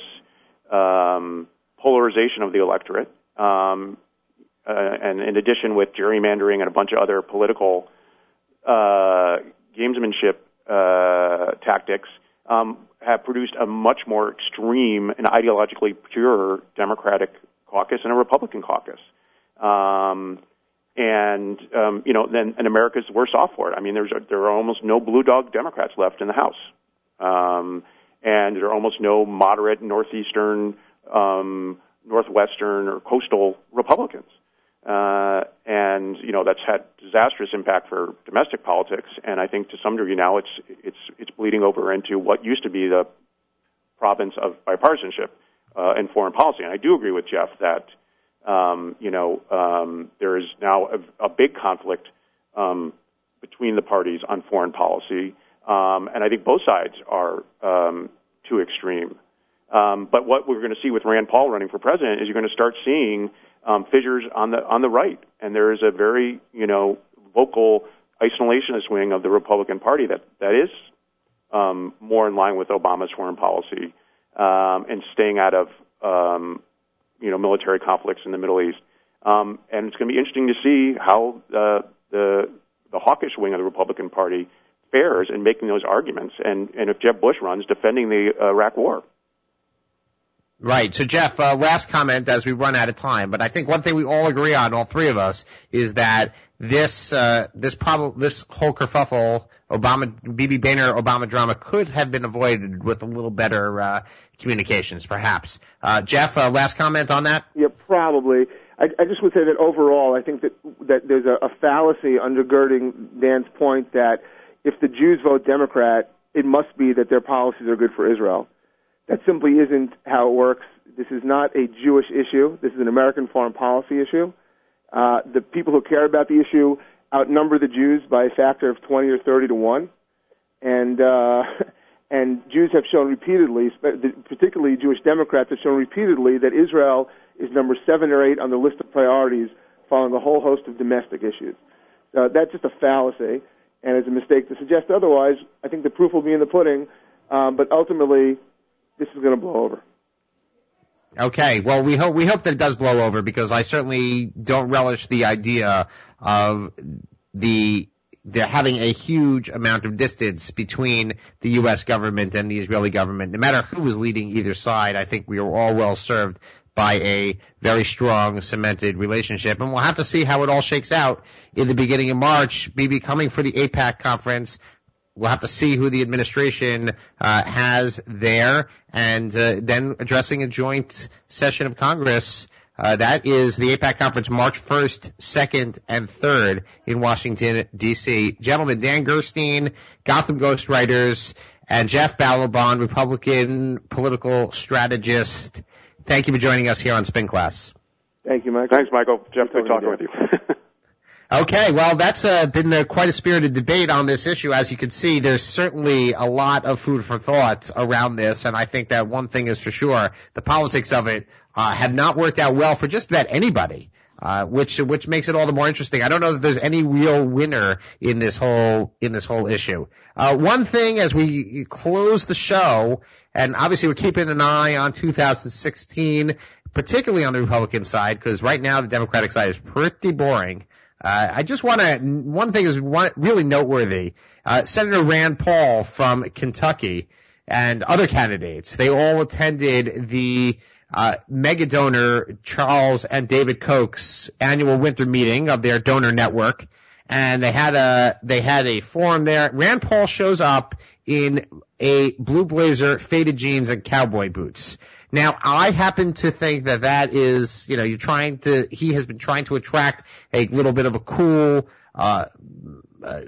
um, polarization of the electorate, um, uh, and in addition with gerrymandering and a bunch of other political uh, gamesmanship uh, tactics, um, have produced a much more extreme and ideologically pure Democratic caucus and a Republican caucus. Um, and um, you know, then and America's worse off for it. I mean, there's there are almost no blue dog Democrats left in the House, um, and there are almost no moderate northeastern, um, northwestern, or coastal Republicans. Uh, and you know that's had disastrous impact for domestic politics, and I think to some degree now it's it's it's bleeding over into what used to be the province of bipartisanship uh, in foreign policy. And I do agree with Jeff that um, you know um, there is now a, a big conflict um, between the parties on foreign policy, um, and I think both sides are um, too extreme. Um, but what we're going to see with Rand Paul running for president is you're going to start seeing um, fissures on the on the right, and there is a very you know vocal isolationist wing of the Republican Party that that is um, more in line with Obama's foreign policy um, and staying out of um, you know military conflicts in the Middle East. Um, and it's going to be interesting to see how uh, the the hawkish wing of the Republican Party fares in making those arguments, and and if Jeb Bush runs defending the Iraq War. Right. So Jeff, uh, last comment as we run out of time, but I think one thing we all agree on, all three of us, is that this, uh, this problem, this whole kerfuffle, Obama, Bibi Boehner Obama drama could have been avoided with a little better, uh, communications, perhaps. Uh, Jeff, uh, last comment on that? Yeah, probably. I, I just would say that overall, I think that, that there's a, a fallacy undergirding Dan's point that if the Jews vote Democrat, it must be that their policies are good for Israel. That simply isn't how it works. This is not a Jewish issue. This is an American foreign policy issue. Uh, the people who care about the issue outnumber the Jews by a factor of 20 or 30 to 1. And, uh, and Jews have shown repeatedly, particularly Jewish Democrats have shown repeatedly that Israel is number seven or eight on the list of priorities following a whole host of domestic issues. Uh, that's just a fallacy and it's a mistake to suggest otherwise. I think the proof will be in the pudding. Um, but ultimately, this is going to blow over. Okay, well we hope we hope that it does blow over because I certainly don't relish the idea of the the having a huge amount of distance between the U.S. government and the Israeli government. No matter who is leading either side, I think we are all well served by a very strong cemented relationship. And we'll have to see how it all shakes out in the beginning of March. Maybe coming for the AIPAC conference we'll have to see who the administration uh, has there, and uh, then addressing a joint session of Congress. Uh, that is the AIPAC conference March 1st, 2nd, and 3rd in Washington, D.C. Gentlemen, Dan Gerstein, Gotham Ghostwriters, and Jeff Ballabon, Republican political strategist. Thank you for joining us here on Spin Class. Thank you, Michael. Thanks, Michael. Jeff, good talking with you. Okay, well, that's uh, been uh, quite a spirited debate on this issue. As you can see, there's certainly a lot of food for thought around this, and I think that one thing is for sure: the politics of it uh, have not worked out well for just about anybody. Uh, which which makes it all the more interesting. I don't know that there's any real winner in this whole in this whole issue. Uh, one thing as we close the show, and obviously we're keeping an eye on 2016, particularly on the Republican side, because right now the Democratic side is pretty boring. Uh, I just want to, one thing is one, really noteworthy. Uh, Senator Rand Paul from Kentucky and other candidates, they all attended the uh, mega donor Charles and David Koch's annual winter meeting of their donor network. And they had a, they had a forum there. Rand Paul shows up in a blue blazer, faded jeans, and cowboy boots. Now, I happen to think that that is, you know, you're trying to, he has been trying to attract a little bit of a cool, uh, uh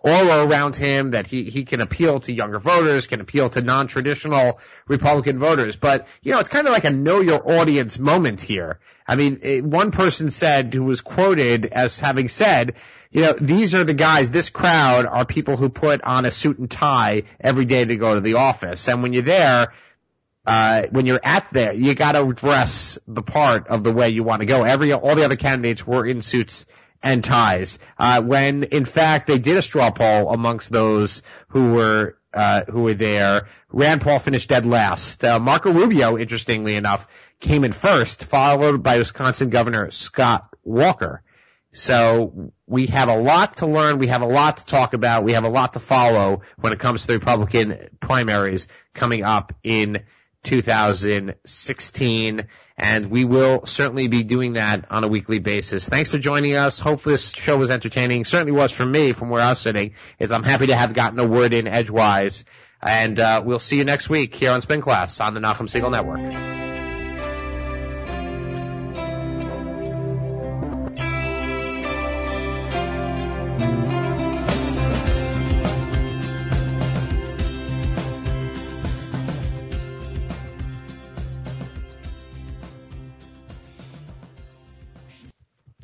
aura around him that he, he can appeal to younger voters, can appeal to non-traditional Republican voters. But, you know, it's kind of like a know your audience moment here. I mean, it, one person said, who was quoted as having said, you know, these are the guys, this crowd are people who put on a suit and tie every day to go to the office. And when you're there, uh, when you're at there, you gotta dress the part of the way you want to go. Every, all the other candidates were in suits and ties. Uh, when in fact they did a straw poll amongst those who were uh, who were there. Rand Paul finished dead last. Uh, Marco Rubio, interestingly enough, came in first, followed by Wisconsin Governor Scott Walker. So we have a lot to learn. We have a lot to talk about. We have a lot to follow when it comes to the Republican primaries coming up in 2016 and we will certainly be doing that on a weekly basis. Thanks for joining us. Hopefully this show was entertaining. Certainly was for me from where I was sitting. Is I'm happy to have gotten a word in edgewise. And uh, we'll see you next week here on Spin Class on the Nachum Segal Network.